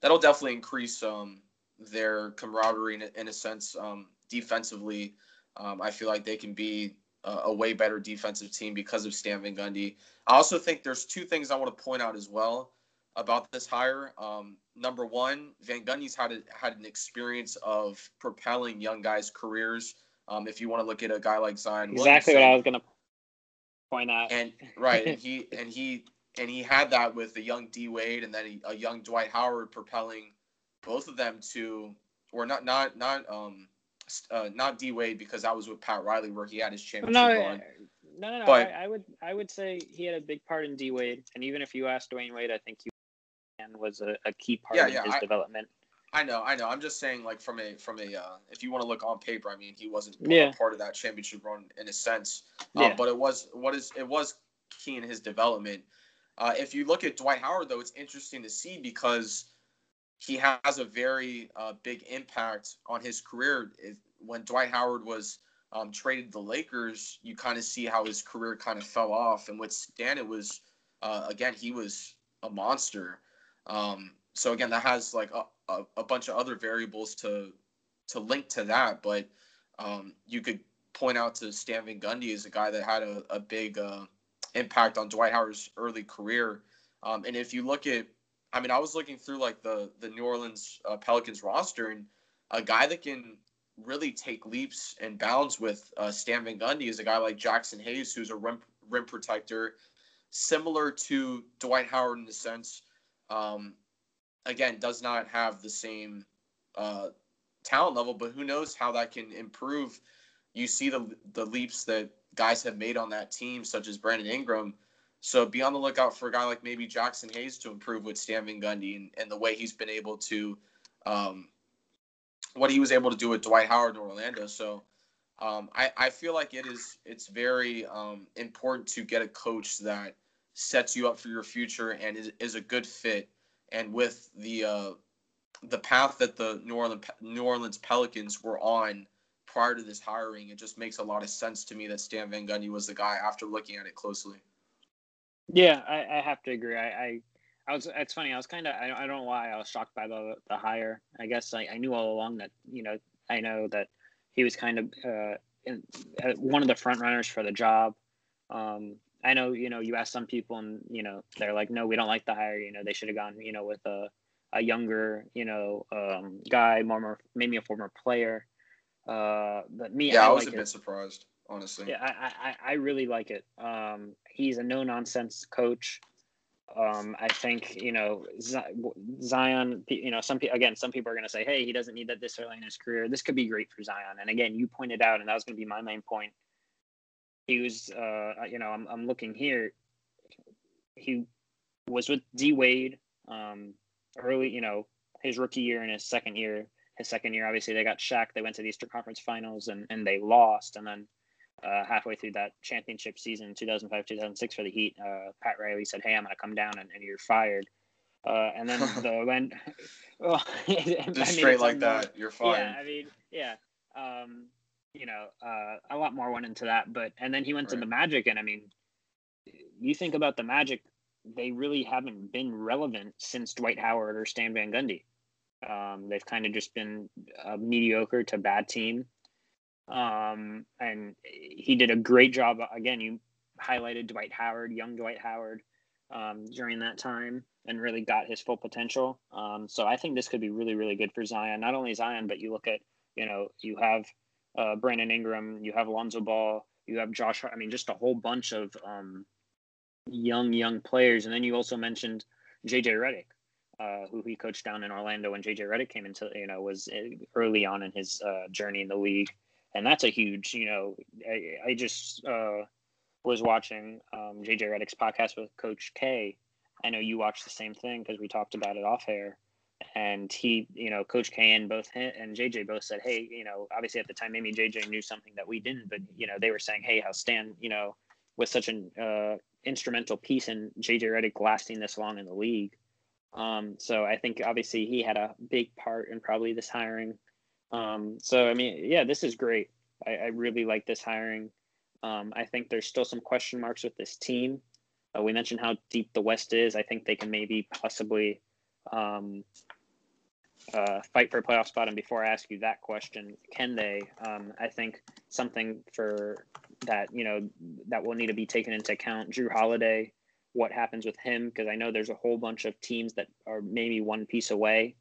that'll definitely increase um, their camaraderie in, in a sense um, defensively. Um, I feel like they can be a, a, way better defensive team because of Stan Van Gundy. I also think there's two things I want to point out as well about this hire. Um, number one, Van Gundy's had a, had an experience of propelling young guys' careers. Um, if you want to look at a guy like Zion, exactly Williamson, what I was going to point out. And right, and he and he and he had that with the young D Wade and then a, young Dwight Howard propelling both of them to, or not not not um uh, not D Wade because that was with Pat Riley where he had his championship no, run. No, no, no. But, I, I, would I would say he had a big part in D Wade, and even if you ask Dwyane Wade, I think he was a, a key part yeah, of yeah, his I, development. I know, I know. I'm just saying, like from a from a uh, if you want to look on paper, I mean, he wasn't yeah. part of that championship run in a sense, uh, yeah. but it was what is it was key in his development. Uh, if you look at Dwight Howard, though, it's interesting to see because he has a very uh, big impact on his career. If, when Dwight Howard was um, traded the Lakers, you kind of see how his career kind of fell off. And with Stan, it was uh, again he was a monster. Um, so again, that has like a, a, a, bunch of other variables to to link to that, but um, you could point out to Stan Van Gundy as a guy that had a, a big uh, impact on Dwight Howard's early career. Um, and if you look at, I mean, I was looking through like the the New Orleans uh, Pelicans roster, and a guy that can really take leaps and bounds with uh, Stan Van Gundy is a guy like Jaxson Hayes, who's a rim, rim protector, similar to Dwight Howard in the sense um, again, does not have the same uh, talent level, but who knows how that can improve. You see the the leaps that guys have made on that team, such as Brandon Ingram. So be on the lookout for a guy like maybe Jaxson Hayes to improve with Stan Van Gundy and, and the way he's been able to um, what he was able to do with Dwight Howard in Orlando. So um, I, I feel like it is it's very um, important to get a coach that sets you up for your future and is, is a good fit. And with the uh, the path that the New Orleans New Orleans Pelicans were on prior to this hiring, it just makes a lot of sense to me that Stan Van Gundy was the guy after looking at it closely. Yeah, I, I have to agree. I, I, I was. It's funny. I was kind of. I, I don't know why I was shocked by the the hire. I guess I, I knew all along that you know I know that he was kind of uh, in, uh, one of the front runners for the job. Um, I know you know you ask some people and you know they're like, no, we don't like the hire. You know they should have gone you know with a a younger you know um, guy, more, more maybe a former player. Uh, but me, yeah, I, I was like a bit surprised, honestly. Yeah, I, I, I really like it. Um, he's a no nonsense coach. Um, I think you know Zion. You know, some people again, some people are going to say, "Hey, he doesn't need that this early in his career. This could be great for Zion." And again, you pointed out, and that was going to be my main point. He was, uh, you know, I'm, I'm looking here. He was with D Wade um, early, you know, his rookie year and his second year his second year, obviously they got Shaq. They went to the Eastern Conference Finals and, and they lost. And then uh, halfway through that championship season, 2005, 2006 for the Heat, uh, Pat Riley said, "Hey, I'm going to come down and, and you're fired." Uh, and then the when well, just straight like that, you're fired. Yeah, I mean, yeah. Um, you know, uh, a lot more went into that, but and then he went right. to the Magic, and I mean, you think about the Magic, they really haven't been relevant since Dwight Howard or Stan Van Gundy. Um, they've kind of just been a mediocre to bad team. Um, and he did a great job. Again, you highlighted Dwight Howard, young Dwight Howard, um, during that time and really got his full potential. Um, so I think this could be really, really good for Zion. Not only Zion, but you look at, you know, you have uh, Brandon Ingram, you have Lonzo Ball, you have Josh. I mean, just a whole bunch of um, young, young players. And then you also mentioned JJ Redick, uh, who he coached down in Orlando when JJ Redick came into, you know, was uh, early on in his uh, journey in the league. And that's a huge, you know, I, I just uh, was watching um, JJ Redick's podcast with Coach K. I know you watched the same thing because we talked about it off air. And he, you know, Coach K and both him and JJ both said, hey, you know, obviously at the time, maybe JJ knew something that we didn't, but, you know, they were saying, hey, how Stan, you know, was such an uh, instrumental piece in JJ Redick lasting this long in the league um, so I think obviously he had a big part in probably this hiring. Um, so I mean, yeah, this is great. I, I really like this hiring. Um, I think there's still some question marks with this team. Uh, we mentioned how deep the West is. I think they can maybe possibly um, uh, fight for a playoff spot. And before I ask you that question, can they? Um, I think something for that you know that will need to be taken into account. Jrue Holiday what happens with him because I know there's a whole bunch of teams that are maybe one piece away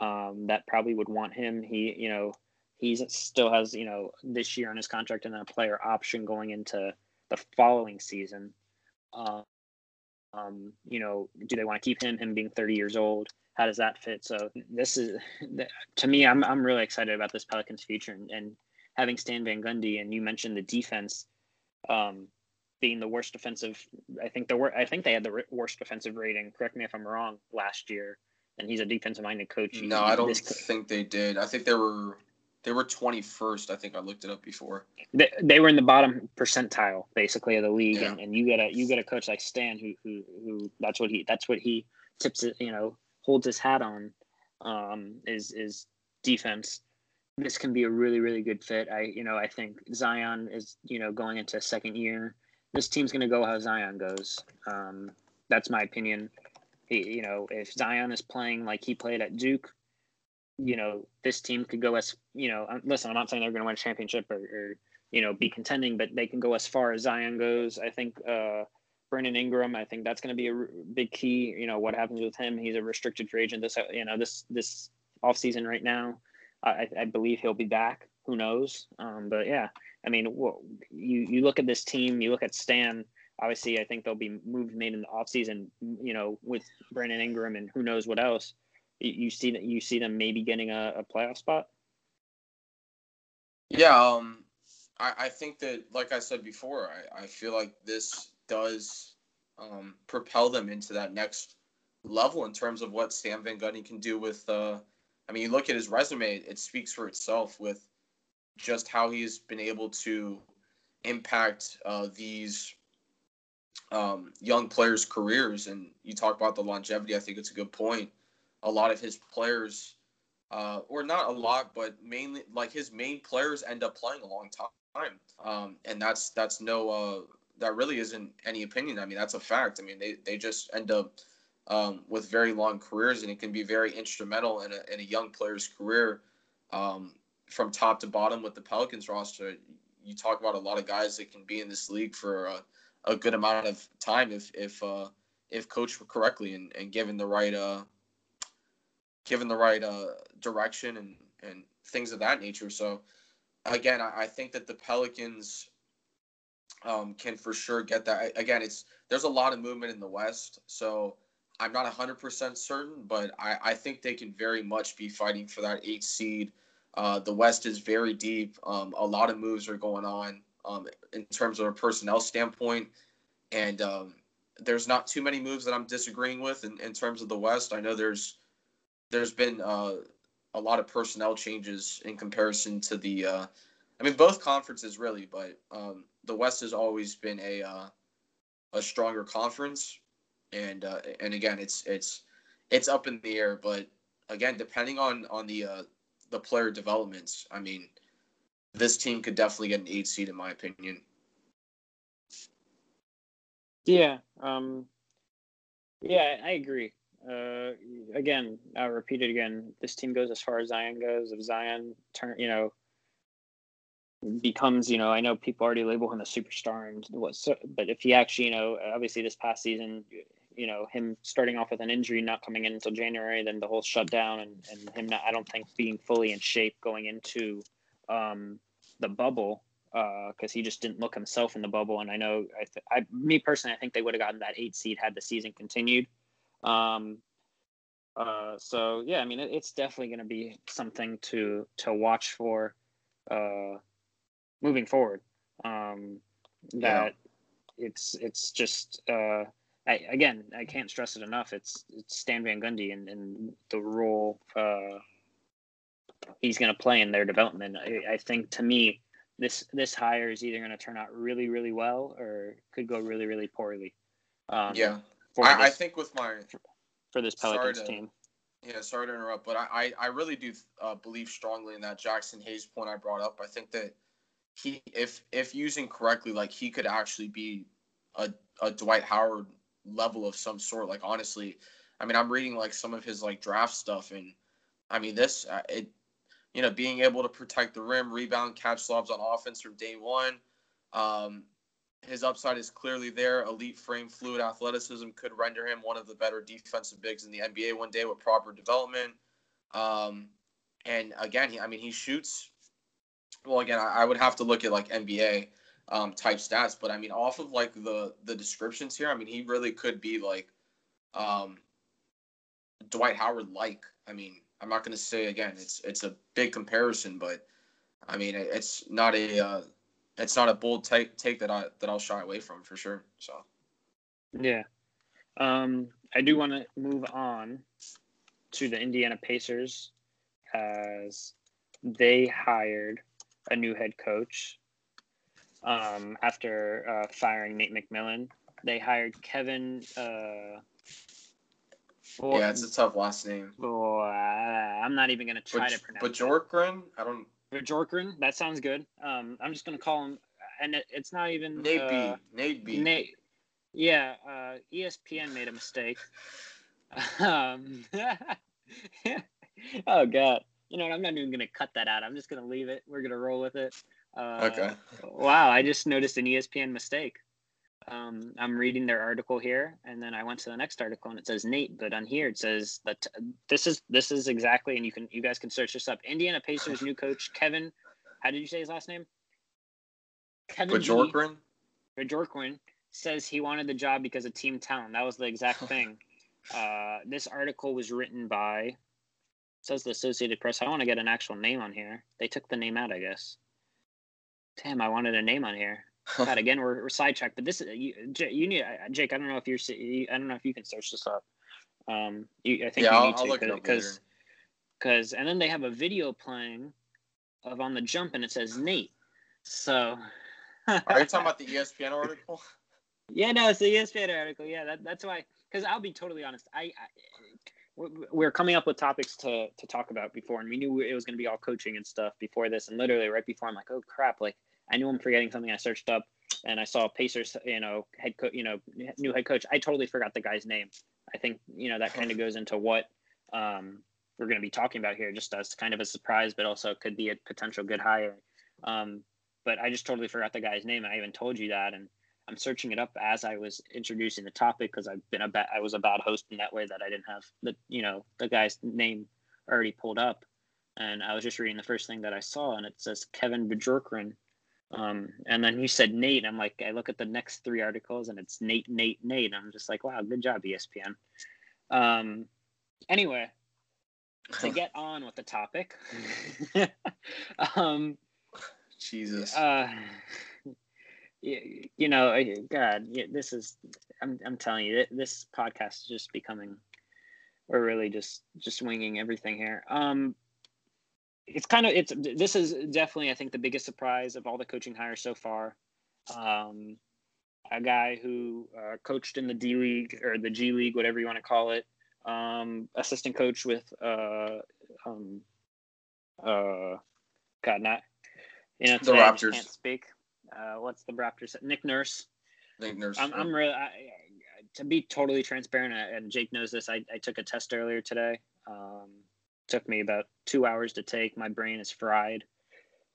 um, that probably would want him. He, you know, he still has, you know, this year on his contract and then a player option going into the following season. Uh, um, you know, do they want to keep him? Him being 30 years old, how does that fit? So this is, to me, I'm I'm really excited about this Pelicans future and, and having Stan Van Gundy. And you mentioned the defense. Um, being the worst defensive. I think the I think they had the worst defensive rating. Correct me if I'm wrong. Last year, and he's a defensive minded coach. No, I don't think they did. I think they were they were 21st. I think I looked it up before. They, they were in the bottom percentile basically of the league, yeah. and, and you get a you get a coach like Stan who who who that's what he that's what he tips it you know holds his hat on um, is is defense. This can be a really really good fit. I you know I think Zion is you know going into second year this team's going to go how Zion goes. Um, that's my opinion. He, you know, if Zion is playing like he played at Duke, you know, this team could go as you know. Listen, I'm not saying they're going to win a championship or, or, you know be contending, but they can go as far as Zion goes. I think uh, Brandon Ingram. I think that's going to be a big key. You know, what happens with him? He's a restricted free agent this you know this this offseason right now. I, I believe he'll be back. Who knows? Um, but yeah, I mean, you you look at this team, you look at Stan. Obviously, I think there'll be moves made in the offseason, you know, with Brandon Ingram and who knows what else. You, see that you see them maybe getting a, a playoff spot. Yeah, um, I, I think that, like I said before, I, I feel like this does um, propel them into that next level in terms of what Stan Van Gundy can do with uh, I mean, you look at his resume; it speaks for itself with just how he's been able to impact uh, these um, young players' careers. And you talk about the longevity. I think it's a good point. A lot of his players, uh, or not a lot, but mainly like his main players end up playing a long time. Um, and that's that's no uh, that really isn't any opinion. I mean, that's a fact. I mean, they, they just end up um, with very long careers, and it can be very instrumental in a, in a young player's career um, from top to bottom with the Pelicans roster. You talk about a lot of guys that can be in this league for a, a good amount of time if if uh, if coached correctly and, and given the right uh, given the right uh, direction and and things of that nature. So again, I, I think that the Pelicans um, can for sure get that. Again, it's there's a lot of movement in the West, so I'm not 100% certain, but I, I think they can very much be fighting for that eight seed. Uh, the West is very deep. Um, a lot of moves are going on um, in terms of a personnel standpoint, and um, there's not too many moves that I'm disagreeing with in, in terms of the West. I know there's there's been uh, a lot of personnel changes in comparison to the. Uh, I mean, both conferences really, but um, the West has always been a uh, a stronger conference, and uh, and again, it's it's it's up in the air. But again, depending on on the uh, the player developments, I mean, this team could definitely get an eight seed in my opinion. Yeah, um, yeah, I agree. Uh, again, I'll repeat it again. This team goes as far as Zion goes. If Zion turn, you know, becomes, you know, I know people already label him a superstar and what, so, but if he actually, you know, obviously this past season, you know, him starting off with an injury, not coming in until January, then the whole shutdown, and, and him not, I don't think being fully in shape going into um, the bubble because uh, he just didn't look himself in the bubble. And I know, I, th- I me personally, I think they would have gotten that eight seed had the season continued. Um, uh, so yeah, I mean, it, it's definitely going to be something to to watch for. Uh, moving forward. Um, that yeah. it's it's just uh, I, again I can't stress it enough. It's it's Stan Van Gundy and, and the role uh, he's going to play in their development. I, I think to me this this hire is either going to turn out really really well or could go really really poorly. Um, yeah, I, this, I, think with my for this Pelicans to, team. Yeah, sorry to interrupt, but I, I, I really do uh, believe strongly in that Jaxson Hayes point I brought up. I think that he if if using correctly, like he could actually be a a Dwight Howard level of some sort. Like honestly, I mean, I'm reading like some of his like draft stuff, and I mean this uh, it, you know, being able to protect the rim, rebound, catch slobs on offense from day one. Um, his upside is clearly there. Elite frame, fluid athleticism could render him one of the better defensive bigs in the NBA one day with proper development. Um, and again, he, I mean, he shoots well, again, I, I would have to look at like NBA um, type stats, but I mean, off of like the the descriptions here, I mean, he really could be like um, Dwight Howard like. I mean, I'm not going to say again, it's it's a big comparison, but I mean, it's not a uh, it's not a bold take take that I that I'll shy away from for sure. So yeah, um, I do want to move on to the Indiana Pacers as they hired a new head coach um, after uh, firing Nate McMillan. They hired Kevin. Uh, yeah, it's a tough last name. Oh, uh, I'm not even gonna try but, to pronounce. But Jorkren, I don't. Jorkren, that sounds good. Um, I'm just gonna call him, and it, it's not even Nate uh, B. Nate B. Nate. Yeah, uh, ESPN made a mistake. um, oh God you know what? I'm not even gonna cut that out. I'm just gonna leave it. We're gonna roll with it. Uh, okay. Wow, I just noticed an ESPN mistake. Um, I'm reading their article here, and then I went to the next article, and it says Nate, but on here it says that this is this is exactly, and you can you guys can search this up. Indiana Pacers new coach Kevin. How did you say his last name? Kevin Bajorquin. Bajorquin says he wanted the job because of team talent. That was the exact thing. Uh, this article was written by says the Associated Press. I want to get an actual name on here. They took the name out, I guess. Damn, I wanted a name on here. God, again, we're, we're sidetracked. But this is you, you need Jake. I don't know if you're. I don't know if you can search this up. Um, you, I think yeah, you need I'll, to because because and then they have a video playing of on the jump and it says Nate. So are you talking about the ESPN article? Yeah, no, it's the ESPN article. Yeah, that, that's why. Because I'll be totally honest, I, I we're coming up with topics to to talk about before, and we knew it was going to be all coaching and stuff before this. And literally right before, I'm like, oh crap! Like I knew I'm forgetting something. I searched up and I saw Pacers, you know, head coach, you know, new head coach. I totally forgot the guy's name. I think you know that kind of goes into what um, we're going to be talking about here, just as kind of a surprise, but also could be a potential good hire. Um, but I just totally forgot the guy's name. I even told you that, and I'm searching it up as I was introducing the topic because I've been a bad, I was a bad host in that way that I didn't have the you know the guy's name already pulled up, and I was just reading the first thing that I saw, and it says Kevin Bjorkgren. Um, and then you said Nate. I'm like, I look at the next three articles, and it's Nate, Nate, Nate. I'm just like, wow, good job, ESPN. Um, anyway, to get on with the topic, um, Jesus. Uh, you know, God, this is. I'm I'm telling you, this podcast is just becoming. We're really just just winging everything here. Um, it's kind of it's this is definitely I think the biggest surprise of all the coaching hires so far. Um, a guy who uh, coached in the D League or the G League, whatever you want to call it. Um, assistant coach with uh, um, uh, God, not you know, the Raptors can't speak. Uh, what's the Raptors? Nick Nurse. Nick Nurse. I'm, I'm really I, to be totally transparent, and Jake knows this. I, I took a test earlier today. Um, took me about two hours to take. My brain is fried,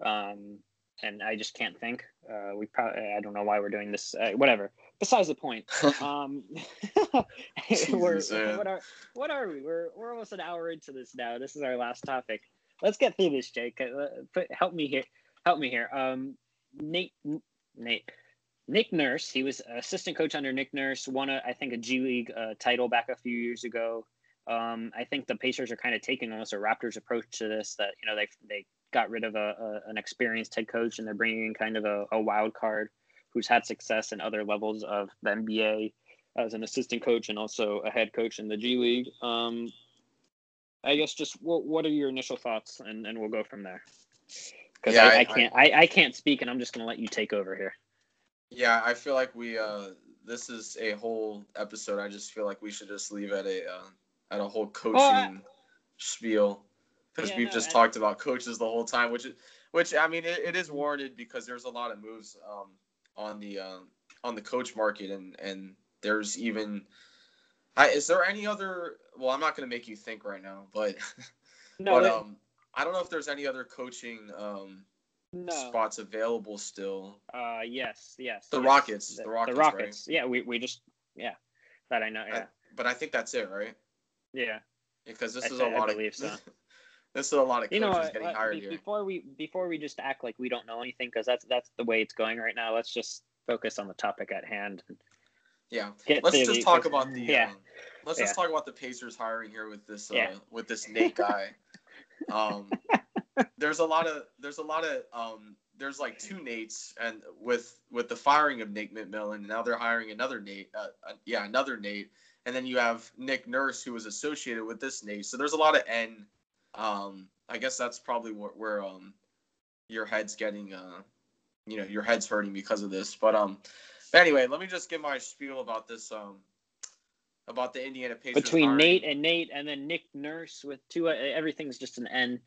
um, and I just can't think. Uh, we probably I don't know why we're doing this. Uh, whatever. Besides the point. Um, we're, what are what are we? We're we're almost an hour into this now. This is our last topic. Let's get through this, Jake. Uh, put, help me here. Help me here. Um, Nate, Nate, Nick Nurse. He was assistant coach under Nick Nurse. Won a, I think, a G League uh, title back a few years ago. Um, I think the Pacers are kind of taking almost a Raptors approach to this. That you know they they got rid of a, a an experienced head coach and they're bringing in kind of a, a wild card who's had success in other levels of the NBA as an assistant coach and also a head coach in the G League. Um, I guess just what, what are your initial thoughts, and, and we'll go from there because yeah, I, I, I, can't I, I can't speak and I'm just gonna let you take over here. Yeah, I feel like we uh this is a whole episode. I just feel like we should just leave at a uh, at a whole coaching well, spiel because yeah, we've no, just talked about coaches the whole time, which is which I mean it, it is warranted because there's a lot of moves um on the um on the coach market and and there's even I, is there any other well I'm not going to make you think right now but no, but um I don't know if there's any other coaching um, no. spots available still. Uh, yes, yes. The yes. Rockets. The, the Rockets. The Rockets. Right? Yeah, we, we just yeah, that I know. Yeah. I, but I think that's it, right? Yeah. Because this I is a lot of. So. this is a lot of coaches you know, getting hired be, here. Before we before we just act like we don't know anything, because that's that's the way it's going right now. Let's just focus on the topic at hand. Yeah. Let's just the, talk about the. Yeah. Um, let's yeah. just talk about the Pacers hiring here with this uh, yeah. with this Nate guy. Um, there's a lot of there's a lot of um, there's like two Nates, and with with the firing of Nate McMillan, now they're hiring another Nate. Uh, uh, yeah, another Nate, and then you have Nick Nurse, who was associated with this Nate. So there's a lot of N. Um, I guess that's probably where, where um, your head's getting uh, you know, your head's hurting because of this. But um, anyway, let me just give my spiel about this um about the Indiana Pacers. Between hiring. Nate and Nate, and then Nick Nurse with two. Uh, everything's just an N.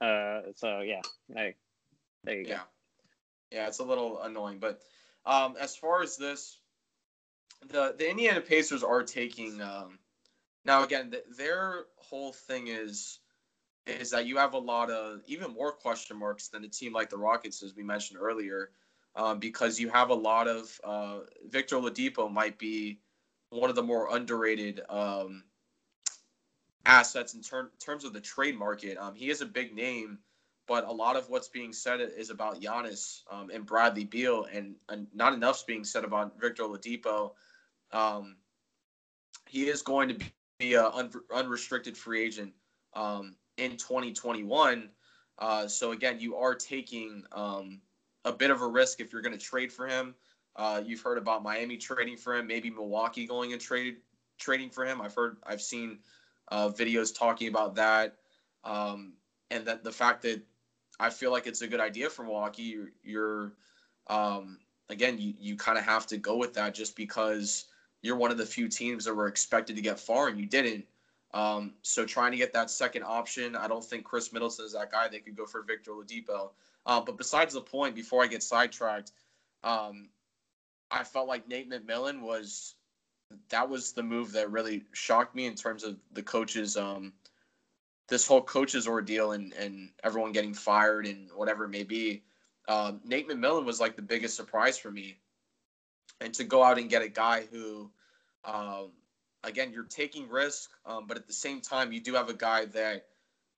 Uh, so yeah, I, there you go. Yeah, yeah, it's a little annoying, but um, as far as this, the the Indiana Pacers are taking. Um, now again, the, their whole thing is is that you have a lot of even more question marks than a team like the Rockets, as we mentioned earlier, um, because you have a lot of uh, Victor Oladipo might be one of the more underrated um, assets in ter- terms of the trade market. Um, he is a big name, but a lot of what's being said is about Giannis um, and Bradley Beal, and, and not enough's being said about Victor Oladipo. Um, he is going to be an un- unrestricted free agent um, in 2021. Uh, so again, you are taking um, a bit of a risk if you're going to trade for him. Uh, you've heard about Miami trading for him, maybe Milwaukee going and trade trading for him. I've heard, I've seen uh, videos talking about that. Um, and that the fact that I feel like it's a good idea for Milwaukee, you're, you're um, again, you, you kind of have to go with that just because you're one of the few teams that were expected to get far and you didn't. Um, so trying to get that second option, I don't think Khris Middleton is that guy that could go for Victor Oladipo. Uh, but besides the point, before I get sidetracked, um, I felt like Nate McMillan was that was the move that really shocked me in terms of the coaches um, this whole coaches ordeal and and everyone getting fired and whatever it may be. Um, Nate McMillan was like the biggest surprise for me, and to go out and get a guy who, um, again, you're taking risk, um, but at the same time, you do have a guy that,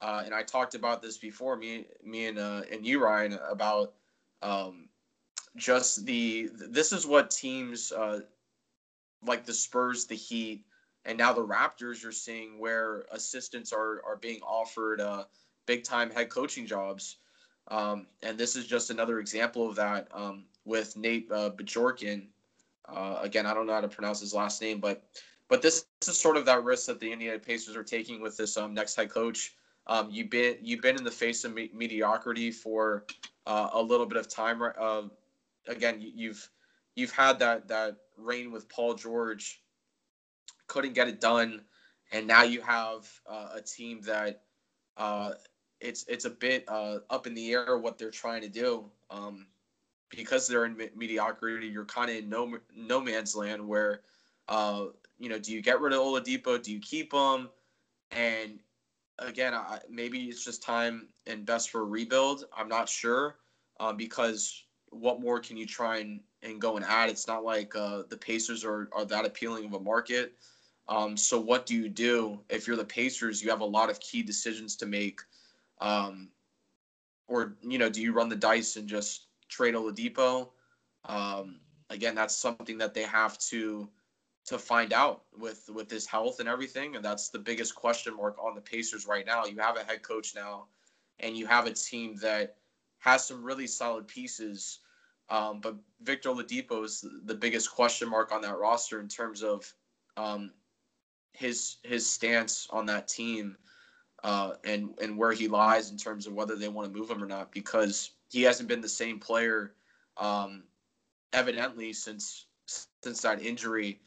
uh, and I talked about this before, me, me and uh, and you, Ryan, about um, just the this is what teams uh, like the Spurs, the Heat, and now the Raptors you're seeing where assistants are are being offered uh, big time head coaching jobs. Um, and this is just another example of that um, with Nate uh, Bjorkgren. Uh, again, I don't know how to pronounce his last name, but but this, this is sort of that risk that the Indiana Pacers are taking with this um, next head coach. Um, you've been you've been in the face of me- mediocrity for uh, a little bit of time. Uh, again, you've you've had that that reign with Paul George, couldn't get it done, and now you have uh, a team that uh, it's it's a bit uh, up in the air what they're trying to do. Um, because they're in me- mediocrity, you're kind of in no no man's land where, uh, you know, do you get rid of Oladipo? Do you keep him? And again, I, maybe it's just time and best for a rebuild. I'm not sure uh, because what more can you try and, and go and add? It's not like uh, the Pacers are, are that appealing of a market. Um, so what do you do if you're the Pacers? You have a lot of key decisions to make. Um, or you know, do you run the dice and just trade Oladipo? Um, again, that's something that they have to to find out with with his health and everything, and that's the biggest question mark on the Pacers right now. You have a head coach now, and you have a team that has some really solid pieces. Um, but Victor Oladipo is the biggest question mark on that roster in terms of um, his his stance on that team uh, and and where he lies in terms of whether they want to move him or not because he hasn't been the same player um, evidently since since that injury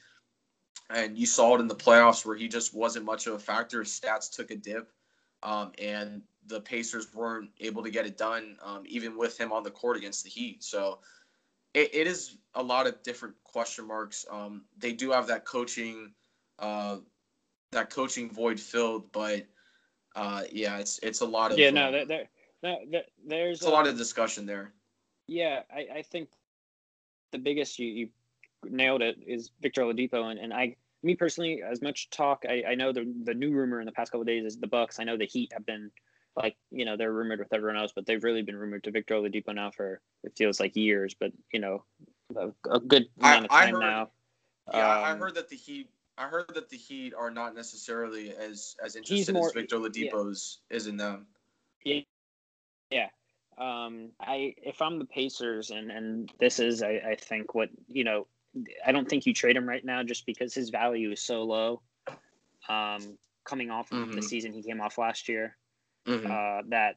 and you saw it in the playoffs where he just wasn't much of a factor his stats took a dip um, and the Pacers weren't able to get it done, um, even with him on the court against the Heat. So it, it is a lot of different question marks. Um, they do have that coaching, uh, that coaching void filled, but uh, yeah, it's it's a lot of yeah. No, um, there, there, there there's a lot of discussion there. Yeah, I, I think the biggest you, you nailed it is Victor Oladipo, and, and I me personally, as much talk, I, I know the the new rumor in the past couple days is the Bucks. I know the Heat have been like you know they're rumored with everyone else, but they've really been rumored to Victor Oladipo now for it feels like years, but you know a, a good amount I, of time heard, now. Yeah, um, I heard that the Heat. I heard that the Heat are not necessarily as as interested more, as Victor Oladipo's yeah. is in them. Yeah, yeah. Um, I if I'm the Pacers and and this is I, I think what you know I don't think you trade him right now just because his value is so low. Um, coming off of mm-hmm. the season he came off last year, mm-hmm. uh, that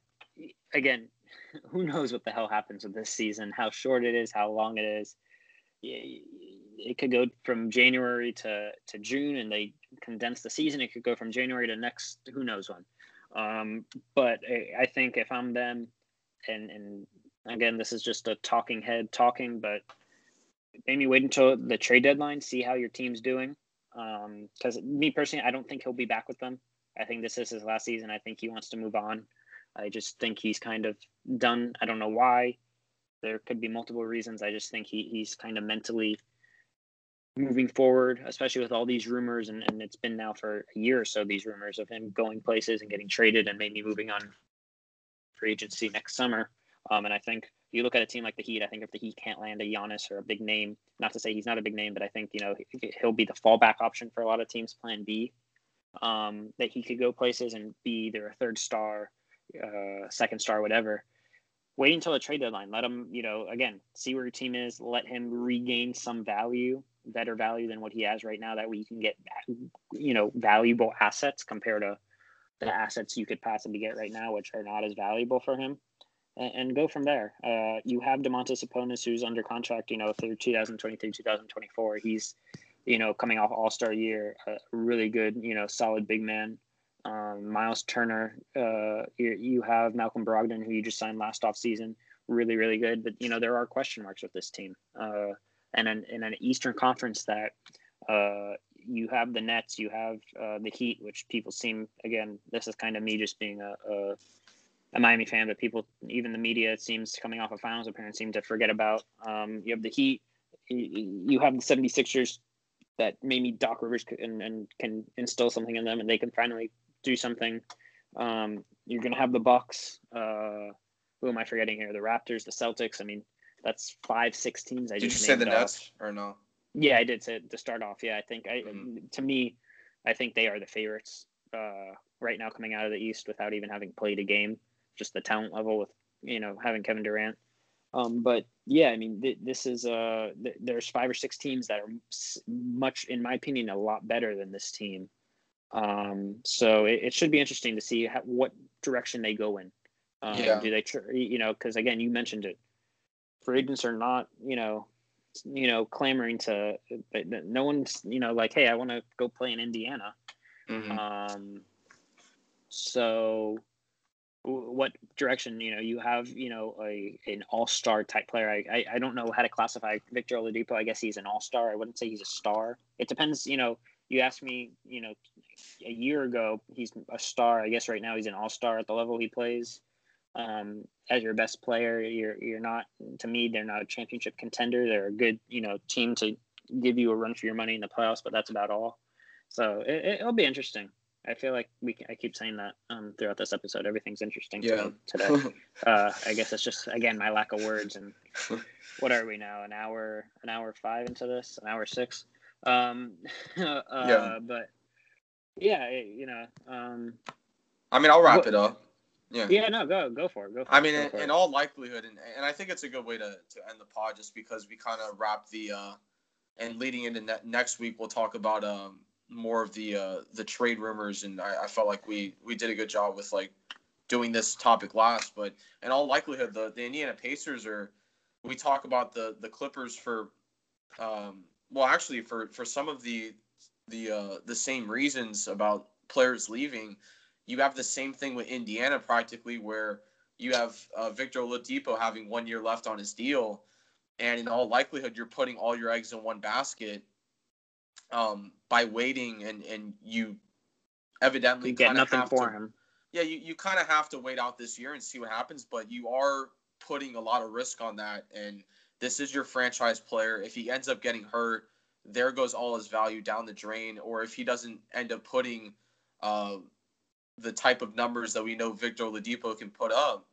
again, who knows what the hell happens with this season? How short it is, how long it is. It could go from January to, to June, and they condense the season. It could go from January to next, who knows when. Um, but I think if I'm them, and and again, this is just a talking head talking, but maybe wait until the trade deadline, see how your team's doing. Because um, me personally, I don't think he'll be back with them. I think this is his last season. I think he wants to move on. I just think he's kind of done. I don't know why. There could be multiple reasons. I just think he, he's kind of mentally moving forward, especially with all these rumors. And, and it's been now for a year or so, these rumors of him going places and getting traded and maybe moving on free agency next summer. Um, and I think you look at a team like the Heat, I think if the Heat can't land a Giannis or a big name, not to say he's not a big name, but I think, you know, he'll be the fallback option for a lot of teams, plan B um, that he could go places and be either a third star, uh, second star, whatever. Wait until the trade deadline. Let him, you know, again, see where your team is. Let him regain some value, better value than what he has right now. That way you can get, you know, valuable assets compared to the assets you could possibly get right now, which are not as valuable for him, and, go from there. Uh, you have Domantas Sabonis, who's under contract, you know, through 2023, 2024. He's, you know, coming off All Star year, a really good, you know, solid big man. Um, Miles Turner, uh, you, you have Malcolm Brogdon, who you just signed last off season, really, really good. But you know, there are question marks with this team, uh, and an, in an Eastern Conference that uh, you have the Nets, you have uh, the Heat, which people seem again. This is kind of me just being a, a, a Miami fan, but people, even the media, it seems coming off a finals appearance, seem to forget about. Um, you have the Heat, you have the 76ers that maybe Doc Rivers can and can instill something in them, and they can finally do something. Um, you're gonna have the Bucks. Uh, who am I forgetting here? The Raptors, the Celtics. I mean, that's five, six teams. I did you say the. Nets or no? Yeah, I did say to start off. Yeah, I think I mm-hmm. to me, I think they are the favorites uh, right now coming out of the East without even having played a game. Just the talent level with you know having Kevin Durant. Um, but yeah, I mean, th- this is uh, th- there's five or six teams that are much, in my opinion, a lot better than this team. Um, so it, it should be interesting to see how, what direction they go in. Um, yeah. Do they, tr- you know, because again, you mentioned it. Free agents are not, you know, you know, clamoring to. No one's, you know, like, hey, I want to go play in Indiana. Mm-hmm. Um, so, what direction? You know, you have, you know, a an all star type player. I, I I don't know how to classify Victor Oladipo. I guess he's an all star. I wouldn't say he's a star. It depends. You know, you asked me, you know, a year ago, he's a star. I guess right now he's an all star at the level he plays. Um, as your best player, you're you're not. To me, they're not a championship contender. They're a good, you know, team to give you a run for your money in the playoffs, but that's about all. So it, will be interesting. I feel like we. I keep saying that um, throughout this episode. Everything's interesting yeah. to today. uh, I guess it's just again my lack of words. And what are we now? An hour, an hour five into this, an hour six. Um, uh, yeah. But yeah, you know. Um, I mean, I'll wrap what, it up. Yeah. Yeah. No, go go for it. Go. For I it, mean, in, in, all likelihood, and and I think it's a good way to to end the pod, just because we kind of wrap the uh, and leading into ne- next week, we'll talk about um more of the uh the trade rumors, and I, I felt like we we did a good job with like doing this topic last, but in all likelihood, the the Indiana Pacers are. We talk about the the Clippers for, um, well, actually for for some of the the uh, the same reasons about players leaving. You have the same thing with Indiana practically, where you have uh, Victor Oladipo having one year left on his deal, and in all likelihood, you're putting all your eggs in one basket um, by waiting, and and you evidently you get nothing for to, him. Yeah, you, you kind of have to wait out this year and see what happens, but you are putting a lot of risk on that, and this is your franchise player. If he ends up getting hurt, there goes all his value down the drain. Or if he doesn't end up putting uh, the type of numbers that we know Victor Oladipo can put up,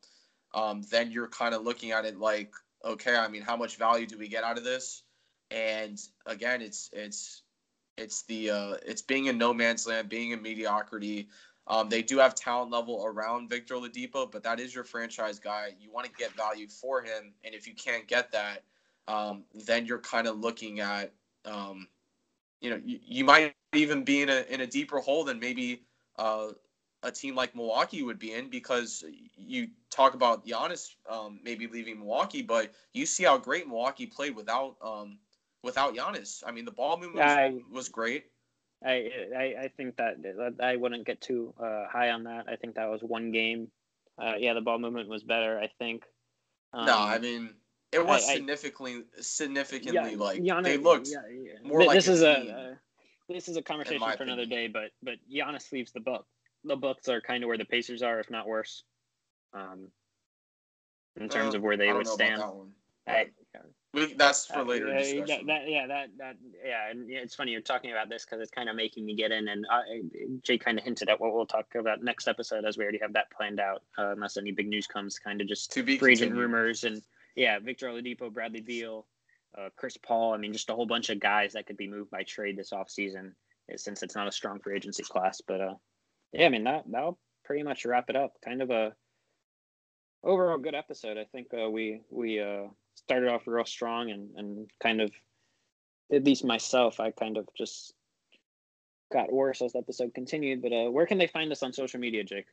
um, then you're kind of looking at it like, okay, I mean, how much value do we get out of this? And again, it's it's it's the uh, it's being in no man's land, being in mediocrity. Um, they do have talent level around Victor Oladipo, but that is your franchise guy. You want to get value for him, and if you can't get that, um, then you're kind of looking at um, you know, you, you might even be in a in a deeper hole than maybe uh, a team like Milwaukee would be in because you talk about Giannis um, maybe leaving Milwaukee, but you see how great Milwaukee played without um, without Giannis. I mean, the ball movement was, I, was great. I, I, I think that I wouldn't get too uh, high on that. I think that was one game. Uh, yeah, the ball movement was better. I think. Um, no, I mean it was I, significantly, significantly yeah, like Giannis, they looked yeah, yeah. more this like this a is team, a uh, this is a conversation for opinion. another day. But but Giannis leaves the book. The Bucks are kind of where the Pacers are, if not worse, um, in terms uh, of where they would stand. I, we, that's for later uh, discussion. That, that, yeah, that that yeah, and it's funny you're talking about this because it's kind of making me get in, and uh, Jay kind of hinted at what we'll talk about next episode, as we already have that planned out, uh, unless any big news comes. Kind of just to be free agent rumors and yeah, Victor Oladipo, Bradley Beal, uh, Chris Paul. I mean, just a whole bunch of guys that could be moved by trade this offseason eh, since it's not a strong free agency class. But uh, yeah, I mean that that'll pretty much wrap it up. Kind of a overall good episode. I think uh, we we uh, started off real strong and and kind of at least myself, I kind of just got worse as the episode continued. But uh, where can they find us on social media, Jake?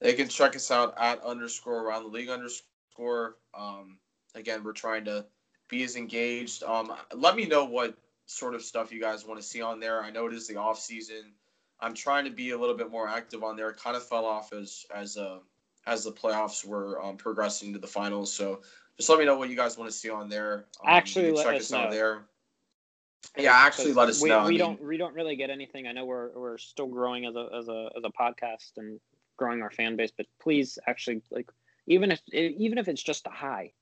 They can check us out at underscore around the league underscore. Um, again, we're trying to be as engaged. Um, let me know what sort of stuff you guys want to see on there. I know it is the off season. I'm trying to be a little bit more active on there. It kind of fell off as as uh as the playoffs were um, progressing to the finals. So just let me know what you guys want to see on there. Um, actually, check us, us out there. Yeah, actually, let us we, know. We I mean, don't we don't really get anything. I know we're we're still growing as a as a as a podcast and growing our fan base, but please actually like even if even if it's just a hi,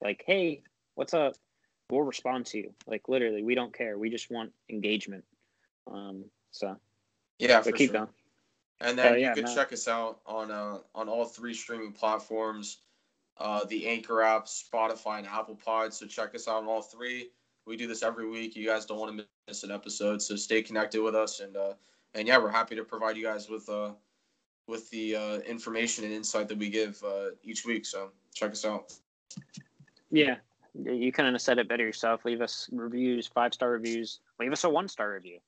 like hey, what's up? We'll respond to you. Like literally, we don't care. We just want engagement. Um, so yeah, for keep sure. going. And then you can check us out on uh, on all three streaming platforms, uh, the Anchor app, Spotify, and Apple Pod. So check us out on all three. We do this every week. You guys don't want to miss an episode, so stay connected with us. And uh, and yeah, we're happy to provide you guys with uh with the uh, information and insight that we give uh, each week. So check us out. Yeah, you kind of said it better yourself. Leave us reviews, five star reviews. Leave us a one star review.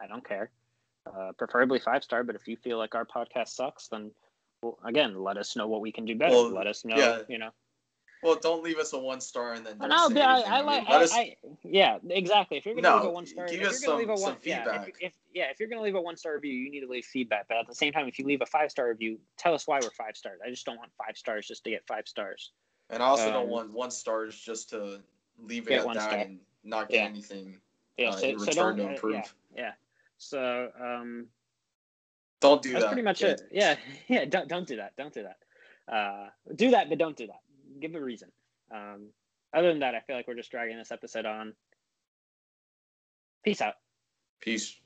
I don't care uh, preferably five star. But if you feel like our podcast sucks, then well, again, let us know what we can do better. Well, let us know, yeah. you know. Well, don't leave us a one star and then. No, I, I, like. I, us... I, yeah, exactly. If you're gonna no, leave a one star, give us some, leave a one, feedback. Yeah, if, if, yeah, if you're gonna leave a one star review, you need to leave feedback. But at the same time, if you leave a five star review, tell us why we're five stars. I just don't want five stars just to get five stars. And I also um, don't want one stars just to leave it at that star. and not get yeah. anything yeah, uh, so, so to improve. Uh, yeah, yeah. So um, don't do That's that. pretty much it. Yeah, yeah. Don't don't do that. Don't do that. Uh, do that, but don't do that. Give a reason. Um, other than that, I feel like we're just dragging this episode on. Peace out. Peace.